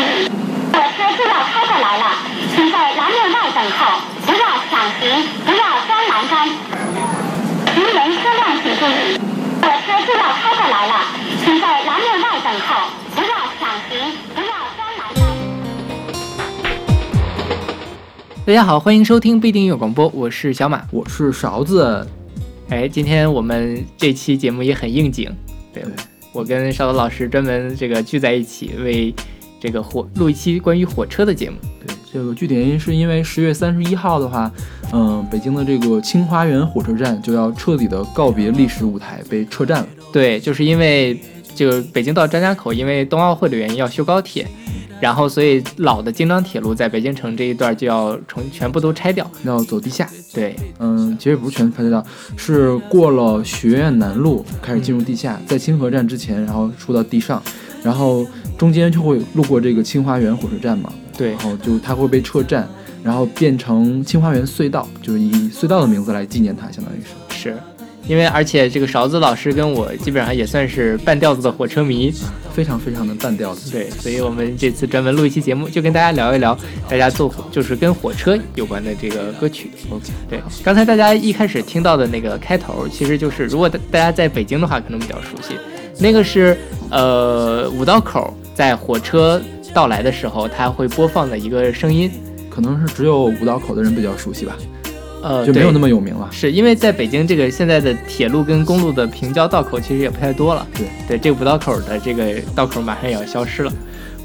意，火车就要开过来了，请在栏目外等候，不要抢行，不要钻栏杆。行人车辆请注意，火车就要开过来了，请在栏目外等候，不要抢行，不要钻栏杆。大家好，欢迎收听不一定音乐广播，我是小马。我是勺子，哎，今天我们这期节目也很应景，对对我跟勺子老师专门这个聚在一起，为这个火录一期关于火车的节目。对这个具体原因是因为十月三十一号的话，嗯、北京的这个清华园火车站就要彻底的告别历史舞台，被撤站了。对，就是因为这个北京到张家口，因为冬奥会的原因要修高铁，然后所以老的京张铁路在北京城这一段就要重全部都拆掉。要走地下，对，嗯，其实不是全拆掉，是过了学院南路开始进入地下，在清河站之前，然后出到地上，然后中间就会路过这个清华园火车站嘛，对然，后就它会被撤站，然后变成清华园隧道，就是以隧道的名字来纪念它，相当于是。是。因为而且这个勺子老师跟我基本上也算是半吊子的火车迷，非常非常的半吊子，对，所以我们这次专门录一期节目，就跟大家聊一聊大家坐火就是跟火车有关的这个歌曲。OK，对，刚才大家一开始听到的那个开头，其实就是如果大大家在北京的话，可能比较熟悉，那个是呃五道口在火车到来的时候，它会播放的一个声音。可能是只有五道口的人比较熟悉吧，呃，就没有那么有名了。是因为在北京这个现在的铁路跟公路的平交道口其实也不太多了。对对，这个五道口的这个道口马上也要消失了，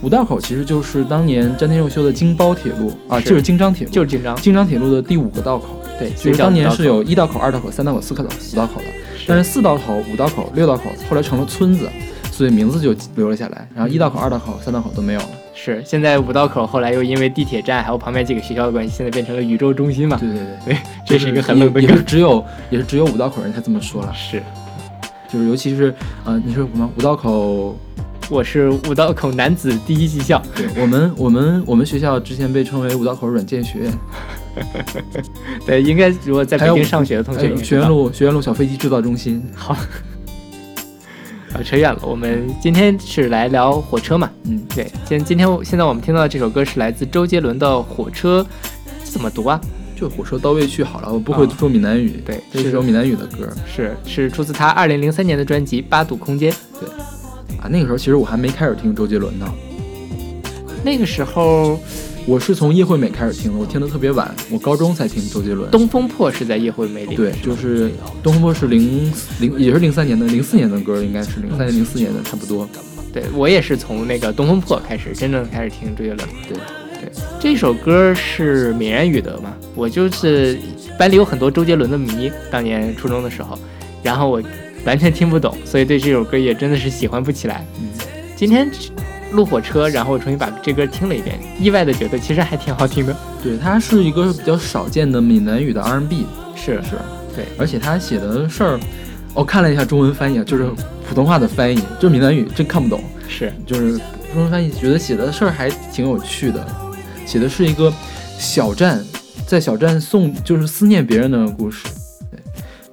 五道口其实就是当年詹天佑修的京包铁路啊，就是京张铁路，就是京张。京张铁路的第五个道口。对，其所以叫实当年是有一道口、二道口、三道口、四道口、五道口的，但是四道口、五道口、六道口后来成了村子，所以名字就留了下来。然后一道口、二道口、三道口都没有了。是现在五道口后来又因为地铁站还有旁边几个学校的关系，现在变成了宇宙中心嘛。对对对，对，这是一个很冷的梗也也是。只有也是只有五道口人才这么说了，是，就是尤其是呃，你说什么五道口？我是五道口男子第一技校。对我们我们我们学校之前被称为五道口软件学院，对，应该如果在北京上学的同学学院路学院路小飞机制造中心。好。啊，扯远了。我们今天是来聊火车嘛？嗯，对，今今天现在我们听到的这首歌是来自周杰伦的《火车》，怎么读啊？就火车到位去好了，我不会啊说闽南语。对这是首闽南语的歌是是出自他二零零三年的专辑《八度空间》。对啊。那个时候其实我还没开始听周杰伦呢，那个时候，我是从叶惠美开始听的，我听的特别晚，我高中才听周杰伦。东风破是在叶惠美里。对，就是东风破是零零也是零三年的，零四年的歌，应该是零三年零四年的差不多。对我也是从那个东风破开始真正开始听周杰伦。对对，这首歌是闽南语的嘛？我就是班里有很多周杰伦的迷，当年初中的时候，然后我完全听不懂，所以对这首歌也真的是喜欢不起来。嗯，今天录火车，然后我重新把这歌听了一遍，意外的觉得其实还挺好听的。对，它是一个比较少见的闽南语的 R&B，是是，对，而且他写的事儿，我看了一下中文翻译，啊，就是普通话的翻译，就是闽南语真看不懂。是，就是中文翻译，觉得写的事儿还挺有趣的，写的是一个小站，在小站送就是思念别人的故事。对，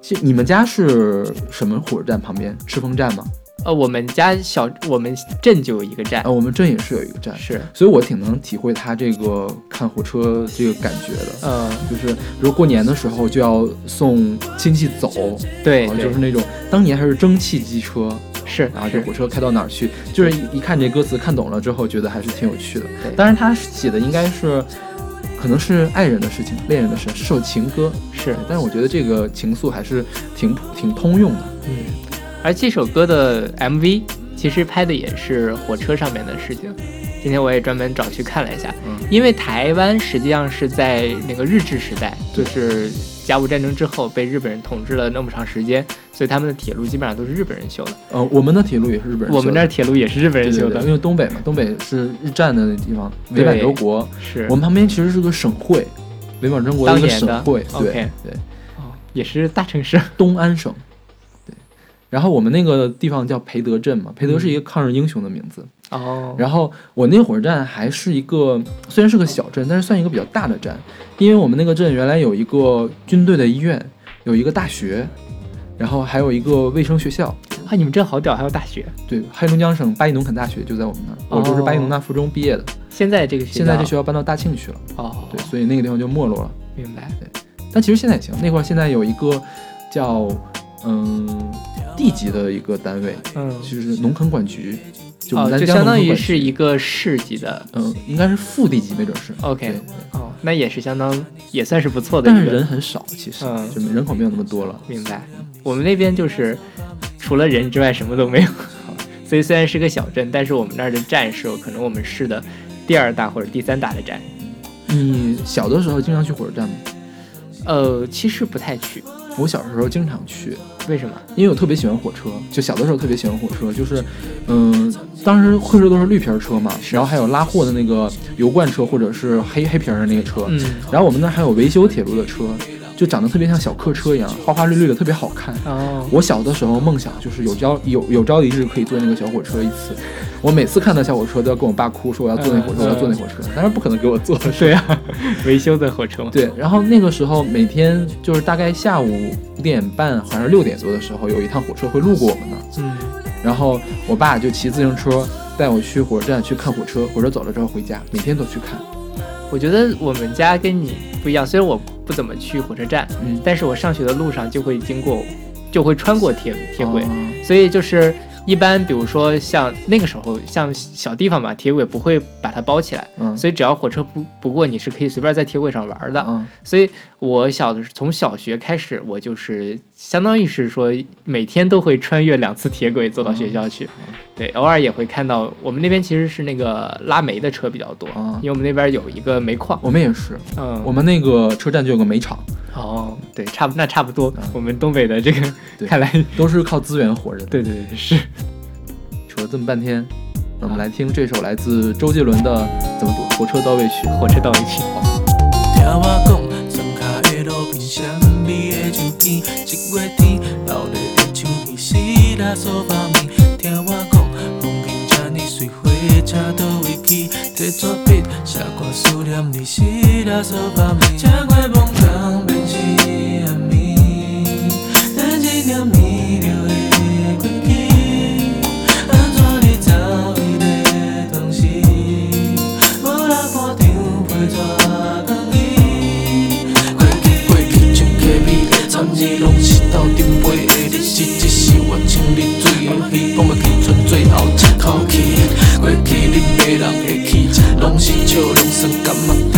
其实你们家是什么火车站旁边？赤峰站吗？呃，我们家小我们镇就有一个站。啊，，我们镇也是有一个站，是，所以我挺能体会他这个看火车这个感觉的。呃，就是比如过年的时候就要送亲戚走，对，就是那种当年还是蒸汽机车，是，然后这火车开到哪儿去，就是一一看这歌词看懂了之后，觉得还是挺有趣的。对。当然，他写的应该是，可能是爱人的事情、恋人的事，是首情歌。是，但是我觉得这个情愫还是挺普挺通用的。嗯，而这首歌的 MV 其实拍的也是火车上面的事情。今天我也专门找去看了一下，嗯因为台湾实际上是在那个日治时代，就是甲午战争之后被日本人统治了那么长时间，所以他们的铁路基本上都是日本人修的。呃，我们的铁路也是日本人修的，我们那儿铁路也是日本人对对对，修的，因为东北嘛，东北是日战的那地方，伪满洲国。是我们旁边其实是个省会，伪满洲国的一个当年的省会，对对，哦也是大城市。东安省。对，然后我们那个地方叫培德镇嘛，培德是一个抗日英雄的名字。哦，然后我那个火车站还是一个虽然是个小镇，但是算一个比较大的站，因为我们那个镇原来有一个军队的医院，有一个大学，然后还有一个卫生学校。啊，你们镇好屌，还有大学。对，黑龙江省巴依农垦大学就在我们那儿，我就是巴依农大附中毕业的，现在这个学校现在这学校搬到大庆去了，哦，对，所以那个地方就没落了。明白。对但其实现在也行，那块儿现在有一个叫嗯地级的一个单位，嗯，就是农垦管局，就我哦，们南疆就相当于管局是一个市级的。嗯，应该是副地级，没准是。OK 哦，那也是相当也算是不错的但是个。人很少，其实嗯就人口没有那么多了。明白。我们那边就是除了人之外什么都没有，所 以虽然是个小镇，但是我们那儿的站是可能我们市的第二大或者第三大的站。你小的时候经常去火车站吗？呃，其实不太去，我小时候经常去，为什么？因为我特别喜欢火车，就小的时候特别喜欢火车，就是，嗯、当时火车都是绿皮儿车嘛，然后还有拉货的那个油罐车或者是黑黑皮儿的那个车，嗯，然后我们那儿还有维修铁路的车，就长得特别像小客车一样，花花绿绿的，特别好看。哦，我小的时候梦想就是有朝有有朝一日可以坐那个小火车一次，我每次看到小火车都要跟我爸哭说我要坐那火车，嗯我要坐那火车，当然不可能给我坐，对啊，维修的火车嘛。对，然后那个时候每天就是大概下午五点半，好像是六点多的时候，有一趟火车会路过我们那儿，嗯，然后我爸就骑自行车带我去火车站去看火车，火车走了之后回家，每天都去看。我觉得我们家跟你不一样，虽然我不怎么去火车站，嗯，但是我上学的路上就会经过，就会穿过铁铁轨，哦。所以就是一般，比如说像那个时候，像小地方嘛，铁轨不会把它包起来，嗯，所以只要火车不不过，你是可以随便在铁轨上玩的。嗯。所以我小的时从小学开始，我就是相当于是说每天都会穿越两次铁轨走到学校去，对，偶尔也会看到我们那边其实是那个拉煤的车比较多，啊因为我们那边有一个煤矿，我们也是，嗯，我们那个车站就有个煤厂，哦，对，差不那差不多嗯，我们东北的这个看来，都是靠资源活着的。对对对是。扯了这么半天，那我们来听这首来自周杰伦的怎么读《火车到位去》。火车到位去。美的树边，一月天，老热的像伊死啦所发面。听我讲，风景这呢水，火车倒位去，摕纸笔写歌思念你死啦所发面。人会记，拢是笑拢酸感觉，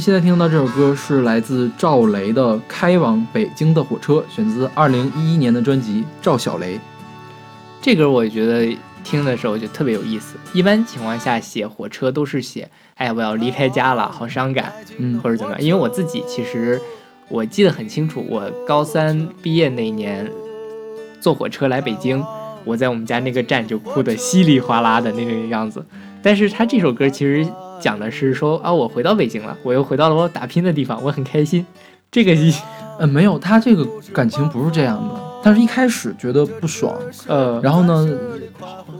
们现在听到这首歌是来自赵雷的《开往北京的火车》，选自二零一一年的专辑《赵小雷》。这歌我觉得听的时候就特别有意思。一般情况下写火车都是写，哎，我要离开家了，好伤感，嗯或者怎么样。因为我自己其实我记得很清楚，我高三毕业那一年坐火车来北京，我在我们家那个站就哭得稀里哗啦的那个样子。但是他这首歌其实讲的是说啊，我回到北京了，我又回到了我打拼的地方，我很开心。这个一呃，没有，他这个感情不是这样的。他是一开始觉得不爽，呃，然后呢，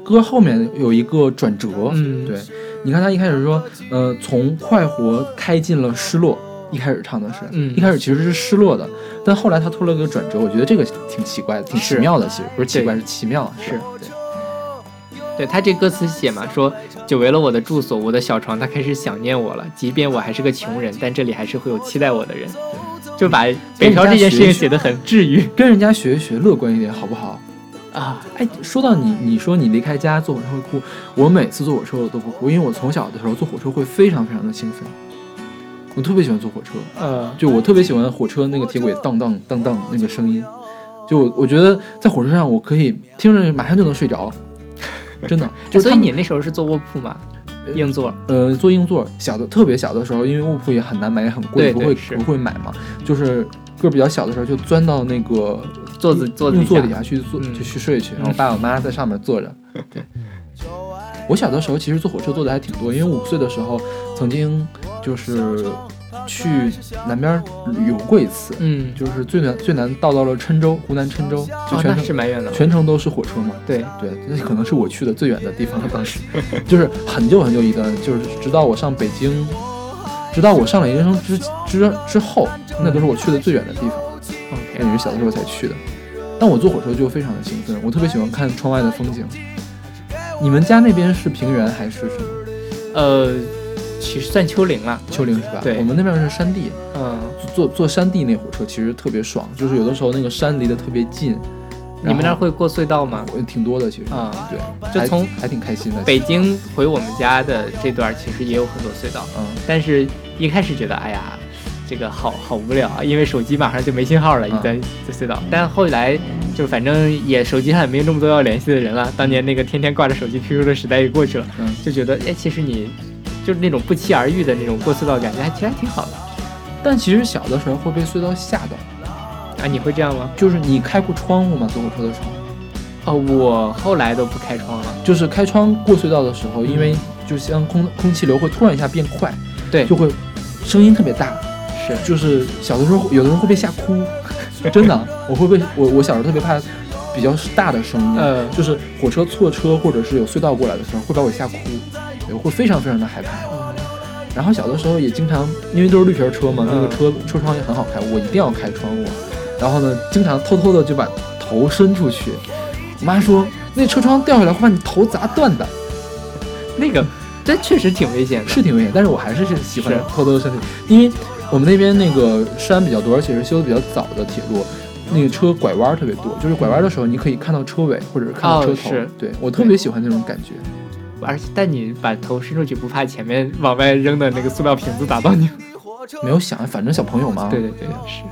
歌后面有一个转折。嗯对，你看他一开始说，呃，从快活开进了失落，一开始唱的是，嗯一开始其实是失落的，但后来他突了个转折，我觉得这个挺奇怪的，挺奇妙的，其实不是奇怪，是奇妙，是对对他这歌词写嘛，说久违了我的住所，我的小床，他开始想念我了。即便我还是个穷人，但这里还是会有期待我的人。就把北漂这件事情写得很治愈跟人家学一学，乐观一点，好不好？啊。哎，说到你，你说你离开家坐火车会哭，我每次坐火车我都不哭，因为我从小的时候坐火车会非常非常的兴奋，我特别喜欢坐火车，呃，就我特别喜欢火车那个铁轨当当当当那个声音，就我我觉得在火车上我可以听着马上就能睡着，真的。就所以你那时候是坐卧铺吗，硬座。呃坐硬座，小的特别小的时候，因为卧铺也很难买，也很贵，不会不会买嘛，就是个儿比较小的时候就钻到那个座子座子硬底下座底下去坐嗯就去睡去，然后爸爸妈妈在上面坐着。对，我小的时候其实坐火车坐的还挺多，因为五岁的时候曾经就是去南边旅游过一次，嗯，就是最南最南到到了郴州，湖南郴州，就全程、是蛮远的。全程都是火车嘛。对，对，那可能是我去的最远的地方了。当时就是很久很久一段，就是直到我上北京，直到我上了研究生之之之后，那都是我去的最远的地方。OK，也是小的时候才去的。但我坐火车就非常的兴奋，我特别喜欢看窗外的风景。你们家那边是平原还是什么？呃，其实算丘陵了。丘陵是吧？对我们那边是山地，嗯，坐坐山地那火车其实特别爽，就是有的时候那个山离得特别近。你们那儿会过隧道吗？我挺多的，其实啊对，就从还挺开心的。北京回我们家的这段其实也有很多隧道，嗯，但是一开始觉得哎呀，这个好好无聊啊，因为手机马上就没信号了，一嗯在在隧道。但后来就反正也手机上也没有那么多要联系的人了，当年那个天天挂着手机 QQ 的时代也过去了，嗯就觉得哎，其实你就是那种不期而遇的那种过隧道感觉，还其实还挺好的但其实小的时候会被隧道吓到，啊。你会这样吗？就是你开过窗户吗？坐火车的时候，哦，我后来都不开窗了。就是开窗过隧道的时候，因为就像空空气流会突然一下变快，对就会声音特别大，是就是小的时候有的人会被吓哭，真的，我会被我我小时候特别怕比较大的声音，呃就是火车错车或者是有隧道过来的时候会把我吓哭，对我会非常非常的害怕。然后小的时候也经常，因为都是绿皮儿车嘛，那个嗯车车窗也很好开，我一定要开窗户。然后呢，经常偷偷的就把头伸出去。我妈说，那车窗掉下来会把你头砸断的，那个，这确实挺危险的。是挺危险。但是我还是是喜欢偷偷的伸出去，因为我们那边那个山比较多，而且是修的比较早的铁路。那个车拐弯特别多，就是拐弯的时候，你可以看到车尾或者是看到哦车头。是对我特别喜欢那种感觉。而且但你把头伸出去，不怕前面往外扔的那个塑料瓶子打到你？没有想，反正小朋友嘛。对对对，是。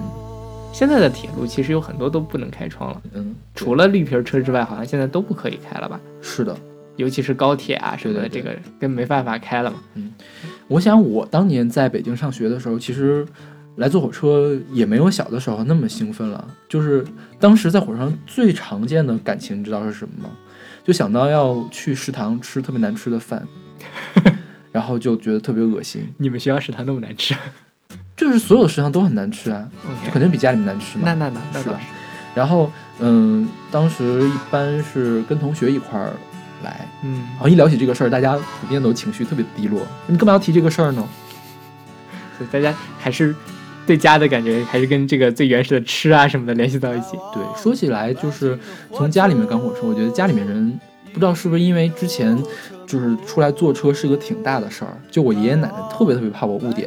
现在的铁路其实有很多都不能开窗了，嗯，除了绿皮车之外，好像现在都不可以开了吧？是的。尤其是高铁啊什么的，这个根本没办法开了嘛。嗯我想我当年在北京上学的时候，其实来坐火车也没有小的时候那么兴奋了。就是当时在火车上最常见的感情，你知道是什么吗？就想到要去食堂吃特别难吃的饭，然后就觉得特别恶心。你们学校食堂那么难吃？就是所有的食堂都很难吃啊，肯定比家里面难吃嘛。那那那那是吧。然后，嗯，当时一般是跟同学一块儿来，嗯然，后一聊起这个事儿，大家普遍都情绪特别低落。你干嘛要提这个事儿呢？所以大家还是对家的感觉，还是跟这个最原始的吃啊什么的联系到一起。对，说起来就是从家里面赶火车，我觉得家里面人不知道是不是因为之前就是出来坐车是个挺大的事儿，就我爷爷奶奶特别特别怕我误点，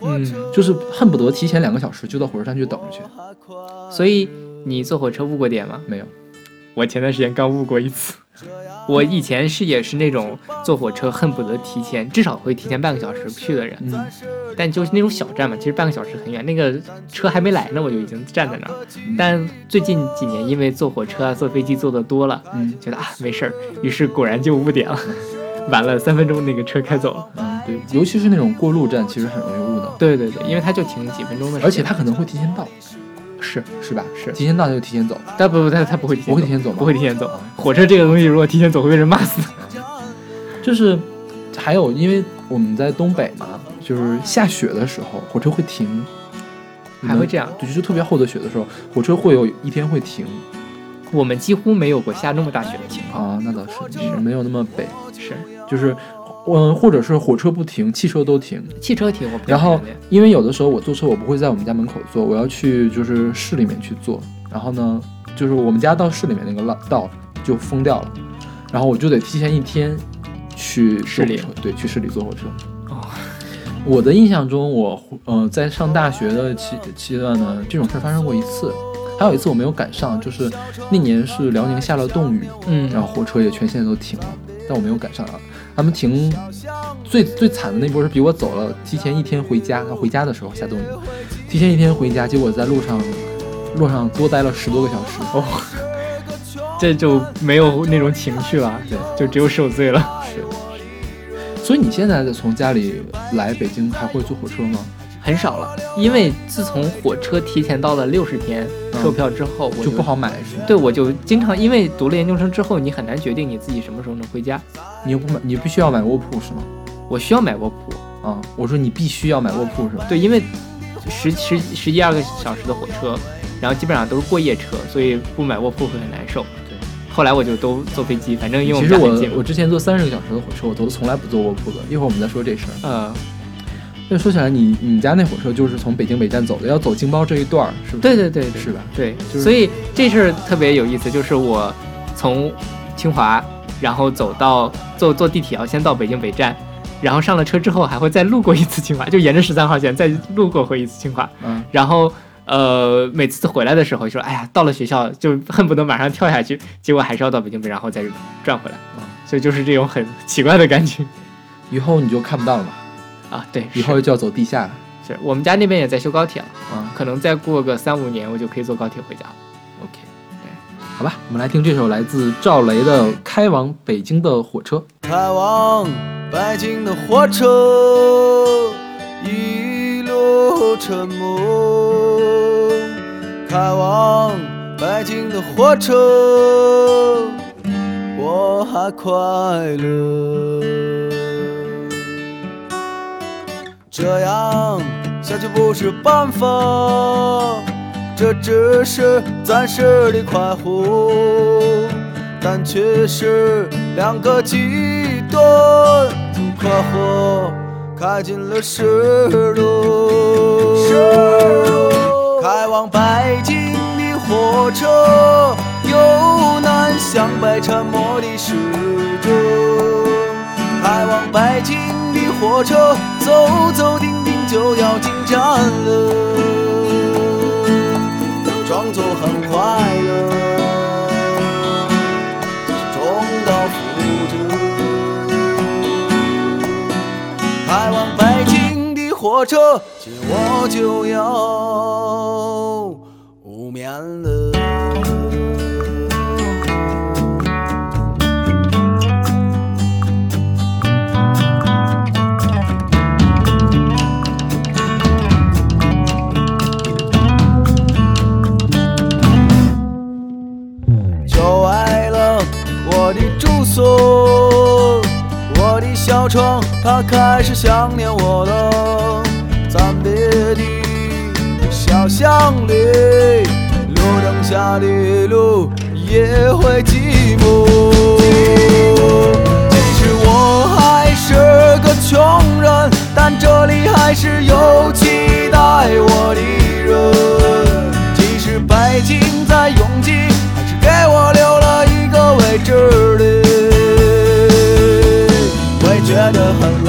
嗯，就是恨不得提前两个小时就到火车站去等着去。所以你坐火车误过点吗？没有，我前段时间刚误过一次。我以前是也是那种坐火车恨不得提前至少会提前半个小时去的人，嗯，但就是那种小站嘛，其实半个小时很远，那个车还没来呢，我就已经站在那儿。但最近几年因为坐火车啊、坐飞机坐的多了，嗯。觉得啊没事儿，于是果然就误点了，晚了三分钟那个车开走。了。嗯，对，尤其是那种过路站，其实很容易误的，对对对，因为它就停几分钟的时间，而且它可能会提前到，是是吧？是。提前到就提前走，但不不，他他不会提前不会提前走吗？不会提前走。火车这个东西，如果提前走会被人骂死。就是还有，因为我们在东北嘛，就是下雪的时候，火车会停，还会这样对，就是特别厚的雪的时候，火车会有一天会停。我们几乎没有过下那么大雪的情况。啊，那倒是，是没有那么北，是。就是，嗯，或者是火车不停，汽车都停。汽车停，我不然后，因为有的时候我坐车，我不会在我们家门口坐，我要去就是市里面去坐。然后呢，就是我们家到市里面那个道道就封掉了，然后我就得提前一天去市里对，去市里坐火车。哦，我的印象中，我呃在上大学的期期段呢，这种事儿发生过一次，还有一次我没有赶上，就是那年是辽宁下了冻雨，嗯，然后火车也全线都停了，但我没有赶上啊。他们停最最惨的那波是比我走了提前一天回家，他回家的时候下冻雨，提前一天回家，结果在路上路上多待了十多个小时。哦，这就没有那种情绪了，对，就只有受罪了。是。所以你现在从家里来北京还会坐火车吗？很少了，因为自从火车提前到了六十天嗯售票之后，我就不。好买是吗？对，我就经常因为读了研究生之后，你很难决定你自己什么时候能回家。你又不买，你必须要买卧铺是吗？我需要买卧铺，啊，我说你必须要买卧铺是吧？对，因为十十十一二个小时的火车，然后基本上都是过夜车，所以不买卧铺会很难受。对，后来我就都坐飞机，反正因为我之前坐三十个小时的火车，我都从来不坐卧铺的。一会儿我们再说这事儿。呃，那说起来，你你们家那火车就是从北京北站走的，要走京包这一段儿，是不是？对对对对是吧？对，就是所以这事儿特别有意思，就是我从清华，然后走到坐坐地铁要先到北京北站，然后上了车之后还会再路过一次清华，就沿着十三号线再路过回一次清华，嗯，然后呃每次回来的时候说，哎呀到了学校就恨不得马上跳下去，结果还是要到北京北，然后再转回来，嗯所以就是这种很奇怪的感觉以后你就看不到了嘛，啊，对，以后就要走地下了。是是我们家那边也在修高铁了，啊可能再过个三五年我就可以坐高铁回家了。，OK，对好吧，我们来听这首来自赵雷的《开往北京的火车》。开往北京的火车一路沉默，开往北京的火车我还快乐。这样下去不是办法，这只是暂时的快活。但却是两个极端，从快活开进了失落。开往北京的火车，由南向北沉默的驶着。开往北京火车，走走停停就要进站了，装作很快乐。重蹈覆辙。开往北京的火车，今我就要无眠了。小城，他开始想念我了。暂别的小巷里，路灯下的路也会寂寞。其实我还是个穷人，但这里还是有期待我的人。即使北京再拥挤，还是给我留了一个位置里。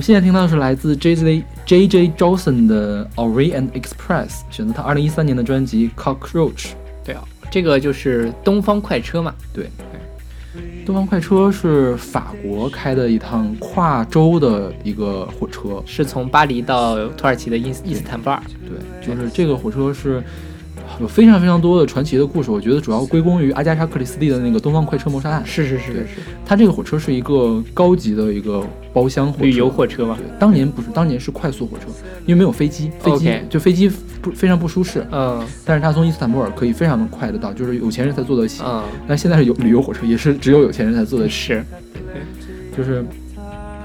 们现在听到的是来自 J J J J Johnson 的 Orient Express，选择他二零一三年的专辑 Cockroach。对啊，这个就是东方快车嘛。对，东方快车是法国开的一趟跨州的一个火车。是从巴黎到土耳其的伊斯伊斯坦布尔。对，就是这个火车是有非常非常多的传奇的故事，我觉得主要归功于阿加莎·克里斯蒂的那个东方快车谋杀案。是是是对是，它这个火车是一个高级的一个包厢火车，旅游火车嘛。对，当年不是，当年是快速火车，因为没有飞机，飞机就飞机不非常不舒适。嗯但是它从伊斯坦布尔可以非常的快的到，就是有钱人才坐得起。嗯，但现在是有旅游火车，也是只有有钱人才坐得起。是就是，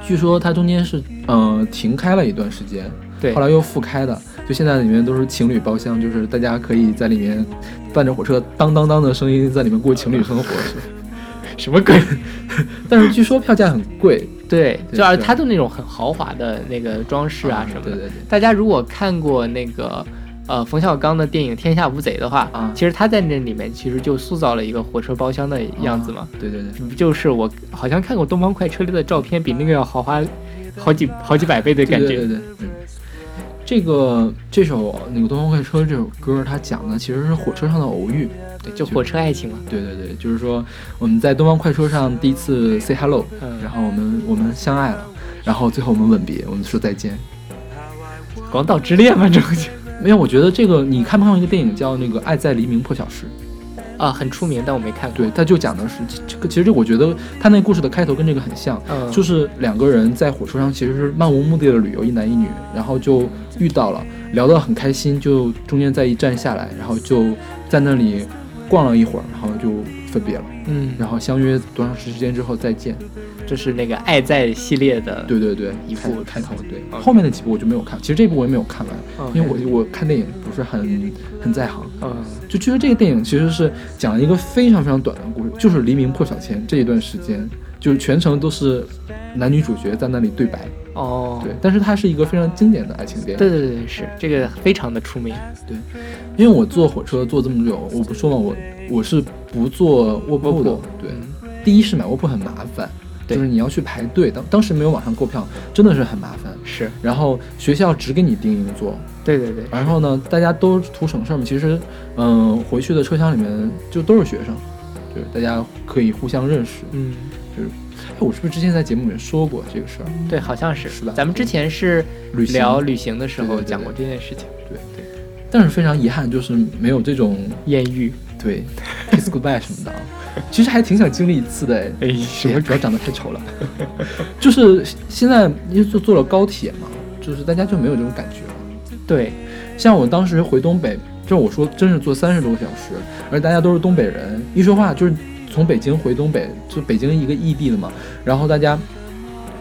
据说它中间是呃停开了一段时间，对后来又复开的。就现在里面都是情侣包厢，就是大家可以在里面伴着火车当当当的声音在里面过情侣生活。什么鬼？但是据说票价很贵对，对就是是它的那种很豪华的那个装饰啊什么的。对对对，大家如果看过那个呃冯小刚的电影《天下无贼》的话，啊其实他在那里面其实就塑造了一个火车包厢的样子嘛。啊对对对。就是我好像看过东方快车里的照片，比那个要豪华好几好几百倍的感觉。对对对对，嗯，这个这首那个《东方快车》这首歌，它讲的其实是火车上的偶遇。对就火车爱情嘛。对对对，就是说我们在东方快车上第一次 say hello，、嗯然后我们我们相爱了，然后最后我们吻别，我们说再见。广岛之恋嘛，这个就没有，我觉得这个你看没看过一个电影叫那个《爱在黎明破晓时》？啊很出名，但我没看过。对，他就讲的是这这个，其实我觉得他那个故事的开头跟这个很像，嗯，就是两个人在火车上其实是漫无目的的旅游，一男一女，然后就遇到了，聊得很开心，就中间在一站下来，然后就在那里逛了一会儿，然后就分别了，嗯，然后相约多长时间之后再见。这是那个《爱在》系列的。对对对，一部开开头对后面的几部我就没有看，其实这部我也没有看完因为我我看电影不是很很在行。嗯就据说这个电影其实是讲了一个非常非常短的故事，就是黎明破晓前这一段时间，就是全程都是男女主角在那里对白，哦，对，但是它是一个非常经典的爱情电影。对对对对，是这个非常的出名。对因为我坐火车坐这么久，我不说嘛，我我是不坐卧铺的，对。嗯第一是买卧铺很麻烦，对就是你要去排队，当当时没有网上购票，真的是很麻烦。是然后学校只给你订一个座，对对对，然后呢，大家都图省事儿嘛。其实，嗯、回去的车厢里面就都是学生，就是大家可以互相认识。嗯，就是哎，我是不是之前在节目里面说过这个事儿？对，好像是是吧咱们之前是聊旅行的时候讲过这件事情，对对。但是非常遗憾，就是没有这种艳遇。对 kiss goodbye 什么的啊。其实还挺想经历一次的，哎，哎，什么主要长得太丑了。就是现在因为坐坐了高铁嘛，就是大家就没有这种感觉了。对，像我当时回东北，就是我说真是坐三十多个小时，而大家都是东北人，一说话就是从北京回东北，就北京一个异地的嘛，然后大家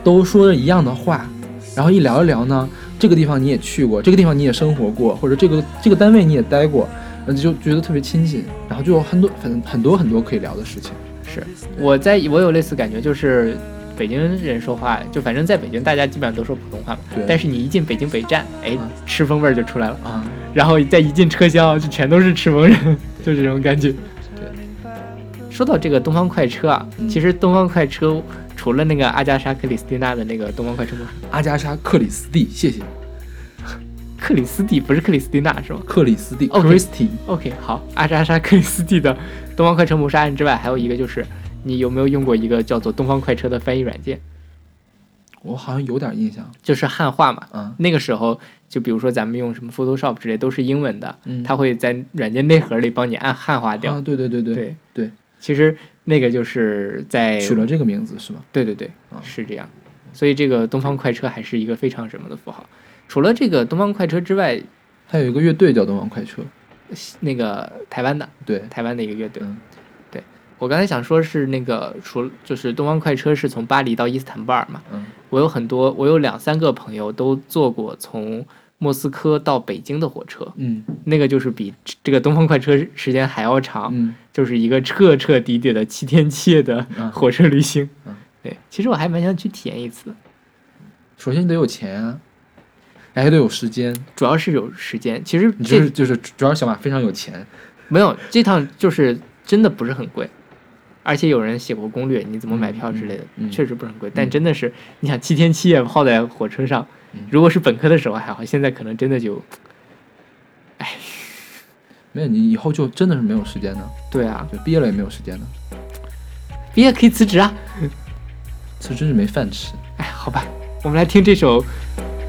都说着一样的话，然后一聊一聊呢，这个地方你也去过，这个地方你也生活过，或者这个这个单位你也待过，呃就觉得特别亲近，然后就有很多很很多很多可以聊的事情。是我在我有类似感觉，就是北京人说话，就反正在北京大家基本上都说普通话嘛对，但是你一进北京北站，哎嗯，赤峰味儿就出来了，啊，然后再一进车厢就全都是赤峰人，就这种感觉。对。说到这个东方快车啊，嗯其实东方快车除了那个阿加莎·克里斯蒂娜的那个东方快车阿加莎·克里斯蒂，谢谢。克里斯蒂，不是克里斯蒂娜是吗克里斯蒂 OK Christie，？OK，好，阿莎莎克里斯蒂的《东方快车谋杀案》之外，还有一个就是你有没有用过一个叫做东方快车的翻译软件？我好像有点印象。就是汉化嘛。嗯那个时候，就比如说咱们用什么 Photoshop 之类，都是英文的，嗯，它会在软件内核里帮你按汉化掉。啊，对对对对，对对，其实那个就是在取了这个名字是吗？对对对啊，是这样。所以这个东方快车还是一个非常什么的符号。除了这个东方快车之外，它有一个乐队叫东方快车，那个台湾的对，台湾的一个乐队，嗯对我刚才想说是那个除就是东方快车是从巴黎到伊斯坦布尔嘛，嗯我有很多我有两三个朋友都坐过从莫斯科到北京的火车，嗯那个就是比这这个东方快车时间还要长，嗯就是一个彻彻底底的七天七夜的嗯 火车旅行。嗯对，其实我还蛮想去体验一次，首先你得有钱啊，还得有时间。主要是有时间。其实你就是就是主要小马非常有钱，没有这趟就是真的不是很贵，而且有人写过攻略，你怎么买票之类的，确实不是很贵。但真的是，你想七天七夜泡在火车上，嗯如果是本科的时候还好，现在可能真的就哎没有你以后就真的是没有时间的，对啊，就毕业了也没有时间的，毕业可以辞职啊。辞职是没饭吃。哎，好吧，我们来听这首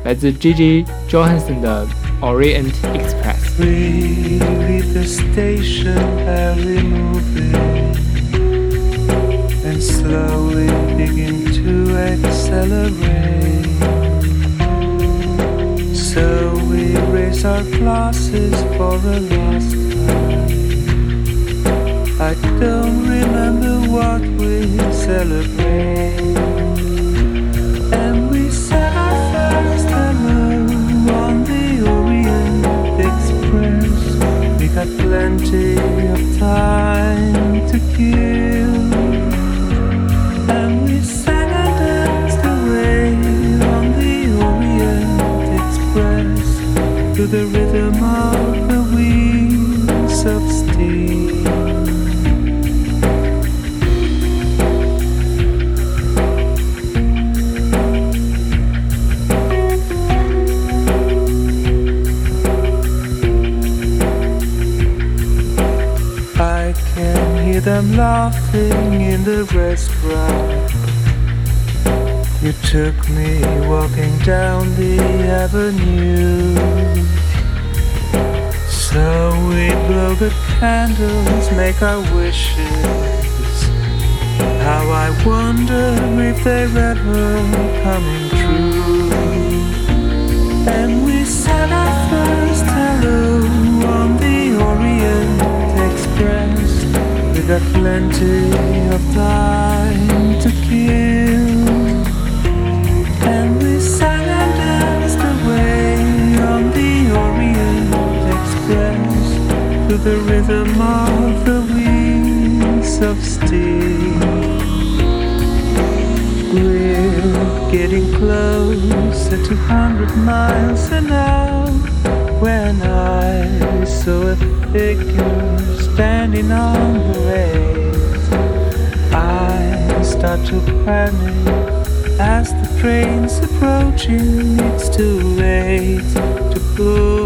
来自 J J Johansson 的 Orient Express。 We leave the station barely moving and slowly begin to accelerate. So we raise our glasses for a last time. I don't remember what we celebrate. Plenty of time to kill. And we sang and danced away on the Orient Express to the rhythm of the wheels of steel. Restaurant. You took me walking down the avenue. So we blow the candles, make our wishes. How I wonder if they're ever coming true. And we said our first hello got plenty of time to kill. And we sang and danced away on the Orient Express to the rhythm of the wheels of steel. We're getting closer to 100 miles an hour when I saw a figure standing on the rails. I start to panic as the train's approaching. It's too late to pull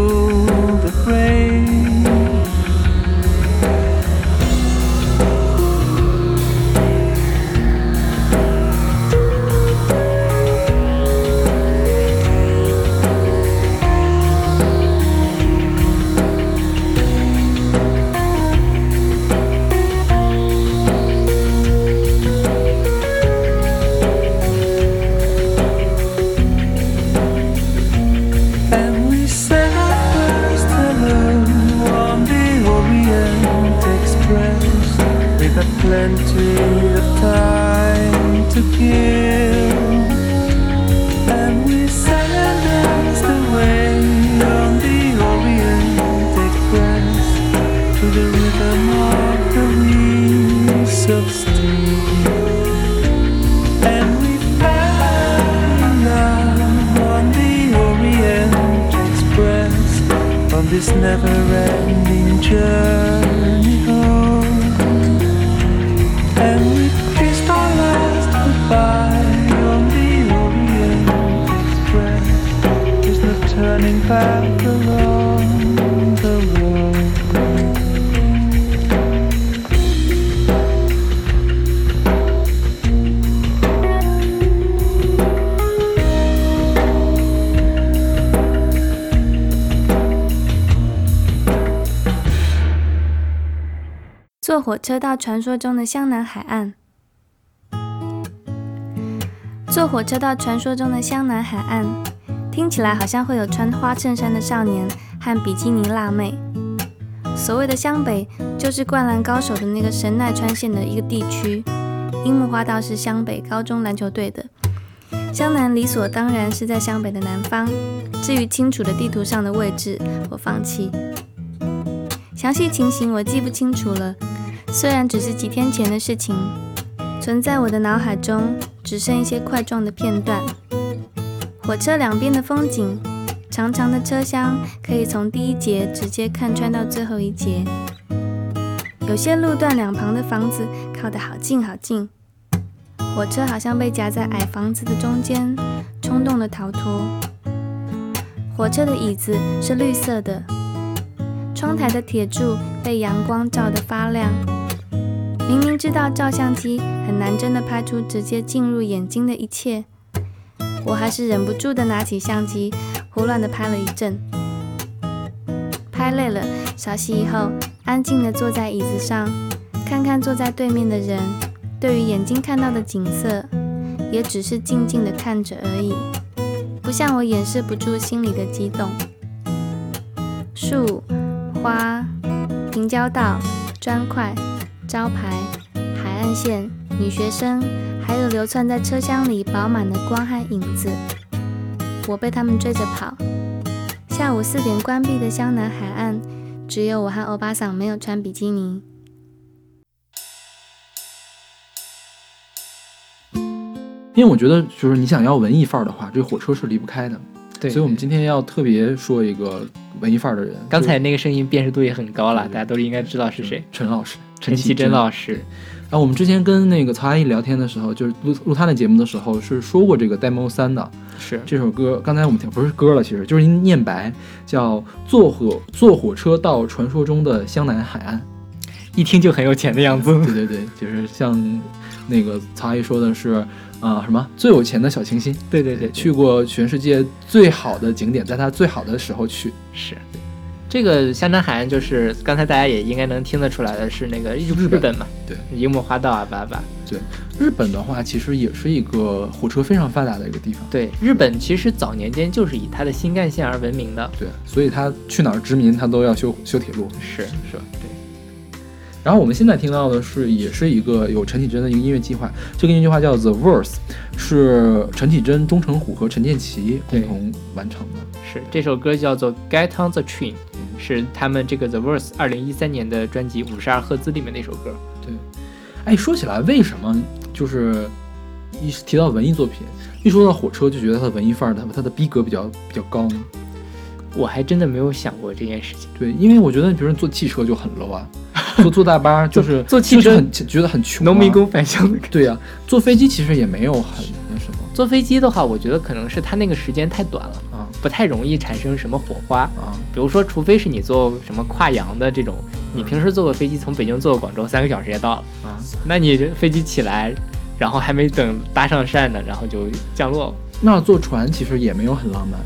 on the Orient Express On this never-ending journey home. And we kissed our last goodbye on the Orient Express. There's no turning path along 坐火车到传说中的湘南海岸。坐火车到传说中的湘南海岸，听起来好像会有穿花衬衫的少年和比基尼辣妹。所谓的湘北，就是《灌篮高手》的那个神奈川县的一个地区。樱木花道是湘北高中篮球队的，湘南理所当然是在湘北的南方。至于清楚的地图上的位置，我放弃。详细情形我记不清楚了，虽然只是几天前的事情，存在我的脑海中只剩一些块状的片段。火车两边的风景，长长的车厢可以从第一节直接看穿到最后一节。有些路段两旁的房子靠得好近好近，火车好像被夹在矮房子的中间，冲动的逃脱。火车的椅子是绿色的，窗台的铁柱被阳光照得发亮。明明知道照相机很难真的拍出直接进入眼睛的一切，我还是忍不住的拿起相机，胡乱的拍了一阵。拍累了，稍息以后，安静的坐在椅子上，看看坐在对面的人，对于眼睛看到的景色，也只是静静的看着而已，不像我掩饰不住心里的激动。树、花、平交道、砖块、招牌、海岸线、女学生，还有流窜在车厢里饱满的光和影子，我被他们追着跑。下午四点关闭的湘南海岸，只有我和欧巴桑没有穿比基尼。因为我觉得，就是你想要文艺范儿的话，这火车是离不开的。对，所以我们今天要特别说一个文艺范儿的人。刚才那个声音辨识度也很高了，大家都应该知道是谁，陈老师，陈绮贞老师。啊，我们之前跟那个曹阿姨聊天的时候，就是录录她的节目的时候，是说过这个 demo 三的。是这首歌，刚才我们听不是歌了，其实就是念白，叫坐火坐火车到传说中的湘南海岸，一听就很有钱的样子。对对对，就是像那个曹阿姨说的是。啊，什么最有钱的小清新？对对对，去过全世界最好的景点，在她最好的时候去。是，这个香南海岸就是刚才大家也应该能听得出来的是那个日日本嘛？对，樱木花道啊，巴巴。对，日本的话其实也是一个火车非常发达的一个地方。对，日本其实早年间就是以它的新干线而闻名的。对，所以它去哪儿殖民，它都要修修铁路。是是吧？对。然后我们现在听到的是，也是一个有陈绮贞的一个音乐计划。这个音乐计划叫 The Verse，是陈绮贞、钟成虎和陈建奇共同完成的。是这首歌叫做《Get on the Train》，是他们这个 The Verse 二零一三年的专辑《五十二赫兹》里面的一首歌。对，哎，说起来，为什么就是一提到文艺作品，一说到火车就觉得它的文艺范儿，它它的逼格比较比较高呢？我还真的没有想过这件事情。对，因为我觉得，比如说坐汽车就很 low 啊。坐坐大巴就是坐汽车，很觉得很穷。农民工返乡的。对呀，坐飞机其实也没有很那什么。坐飞机的话，我觉得可能是它那个时间太短了啊，不太容易产生什么火花啊。比如说，除非是你坐什么跨洋的这种，你平时坐个飞机从北京坐到广州三个小时也到了啊，那你这飞机起来，然后还没等搭上讪呢，然后就降落了。那坐船其实也没有很浪漫，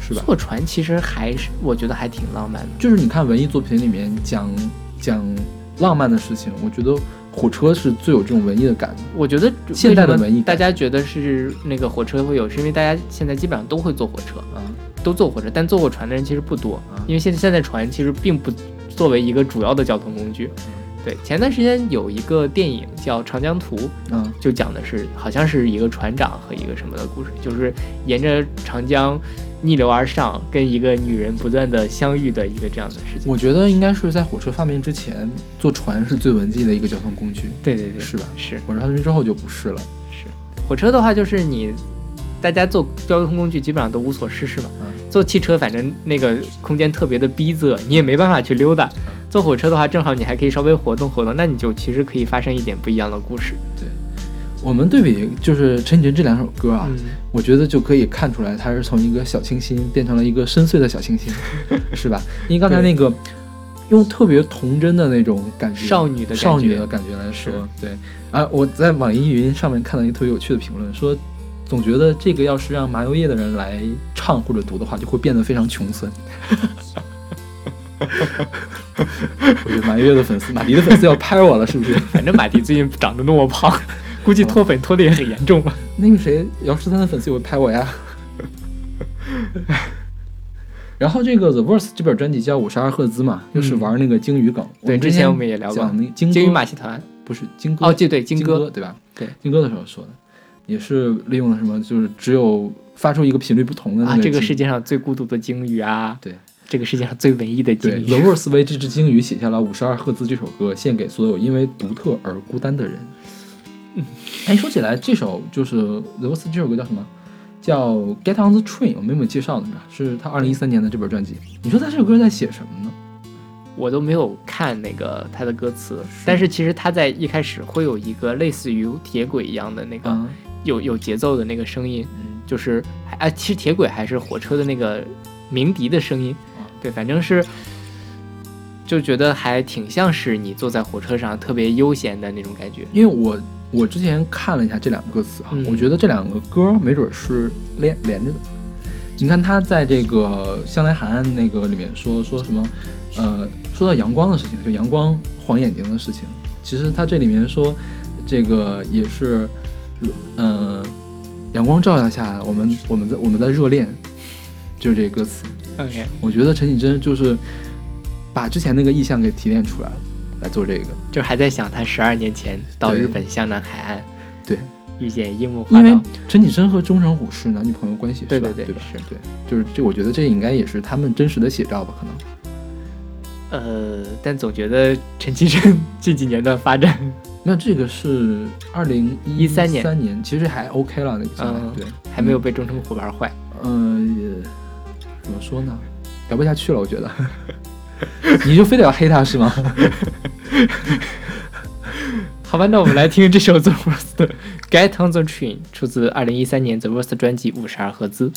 是吧？坐船其实还是我觉得还挺浪漫的，就是你看文艺作品里面讲讲。浪漫的事情，我觉得火车是最有这种文艺的感觉。我觉得现代的文艺，大家觉得是那个火车会有，是因为大家现在基本上都会坐火车啊，都坐火车，但坐过船的人其实不多，因为现在现在船其实并不作为一个主要的交通工具。对，前段时间有一个电影叫《长江图》，嗯，就讲的是好像是一个船长和一个什么的故事，就是沿着长江。逆流而上，跟一个女人不断的相遇的一个这样的事情。我觉得应该是在火车发明之前，坐船是最文静的一个交通工具。对对对，是吧？是。火车发明之后就不是了。是。火车的话，就是你大家坐交通工具基本上都无所事事嘛。嗯。坐汽车，反正那个空间特别的逼仄，你也没办法去溜达。坐火车的话，正好你还可以稍微活动活动，那你就其实可以发生一点不一样的故事。对。我们对比就是陈绮贞这两首歌啊，嗯，我觉得就可以看出来，她是从一个小清新变成了一个深邃的小清新，是吧？因为刚才那个用特别童真的那种感觉，少女的感觉少女的感觉来说，对啊，我在网易云上面看到一个特别有趣的评论，说总觉得这个要是让麻油叶的人来唱或者读的话，就会变得非常穷酸。我觉得马油叶的粉丝，马迪的粉丝要拍我了，是不是？反正马迪最近长得那么胖，估计脱粉脱的也很严重吧。那个谁，姚十三的粉丝也会拍我呀。然后这个 The Verse 这本专辑叫五十二赫兹嘛，就是玩那个鲸鱼梗。对，之前我们也聊过讲那鲸鲸鱼马戏团。不是金歌哦，对对，金金歌，对吧？对鲸哥的时候说的，也是利用了什么，就是只有发出一个频率不同的那啊，这个世界上最孤独的鲸鱼啊，对，这个世界上最文艺的鲸鱼。The Verse 为这只鲸鱼写下了五十二赫兹这首歌，献给所有因为独特而孤单的人。嗯，哎，说起来，这首就是俄罗斯这首歌叫什么？叫 Get on the Train，我们有没有介绍的吧？是他二零一三年的这本专辑。你说他这首歌在写什么呢？我都没有看那个他的歌词，但是其实他在一开始会有一个类似于铁轨一样的那个、嗯有有节奏的那个声音，嗯就是哎、其实铁轨还是火车的那个鸣笛的声音，啊对，反正是就觉得还挺像是你坐在火车上特别悠闲的那种感觉。因为我我之前看了一下这两个歌词啊，嗯我觉得这两个歌没准是连连着的。你看他在这个《香莱海岸》那个里面说说什么，呃，说到阳光的事情，就阳光晃眼睛的事情。其实他这里面说，这个也是，呃、阳光照耀下，我们我们在我们在热恋，就是这个歌词。OK，我觉得陈绮贞就是把之前那个意象给提炼出来了，来做这个。就还在想他十二年前到日本湘南海岸对，遇见樱木花因为道，陈绮贞和钟成虎是男女朋友关系，是吧对对对对吧？是对，就是这，我觉得这应该也是他们真实的写照吧，可能。呃，但总觉得陈绮贞 近几年的发展，那这个是二零一三年三年，其实还 OK 了，那个嗯对，还没有被钟成虎玩坏。呃，也怎么说呢？聊不下去了，我觉得。你就非得要黑他是吗？好吧，那我们来听这首 The Worst 的《Get on the Train》，出自二零一三年 The Worst 专辑五十二赫兹。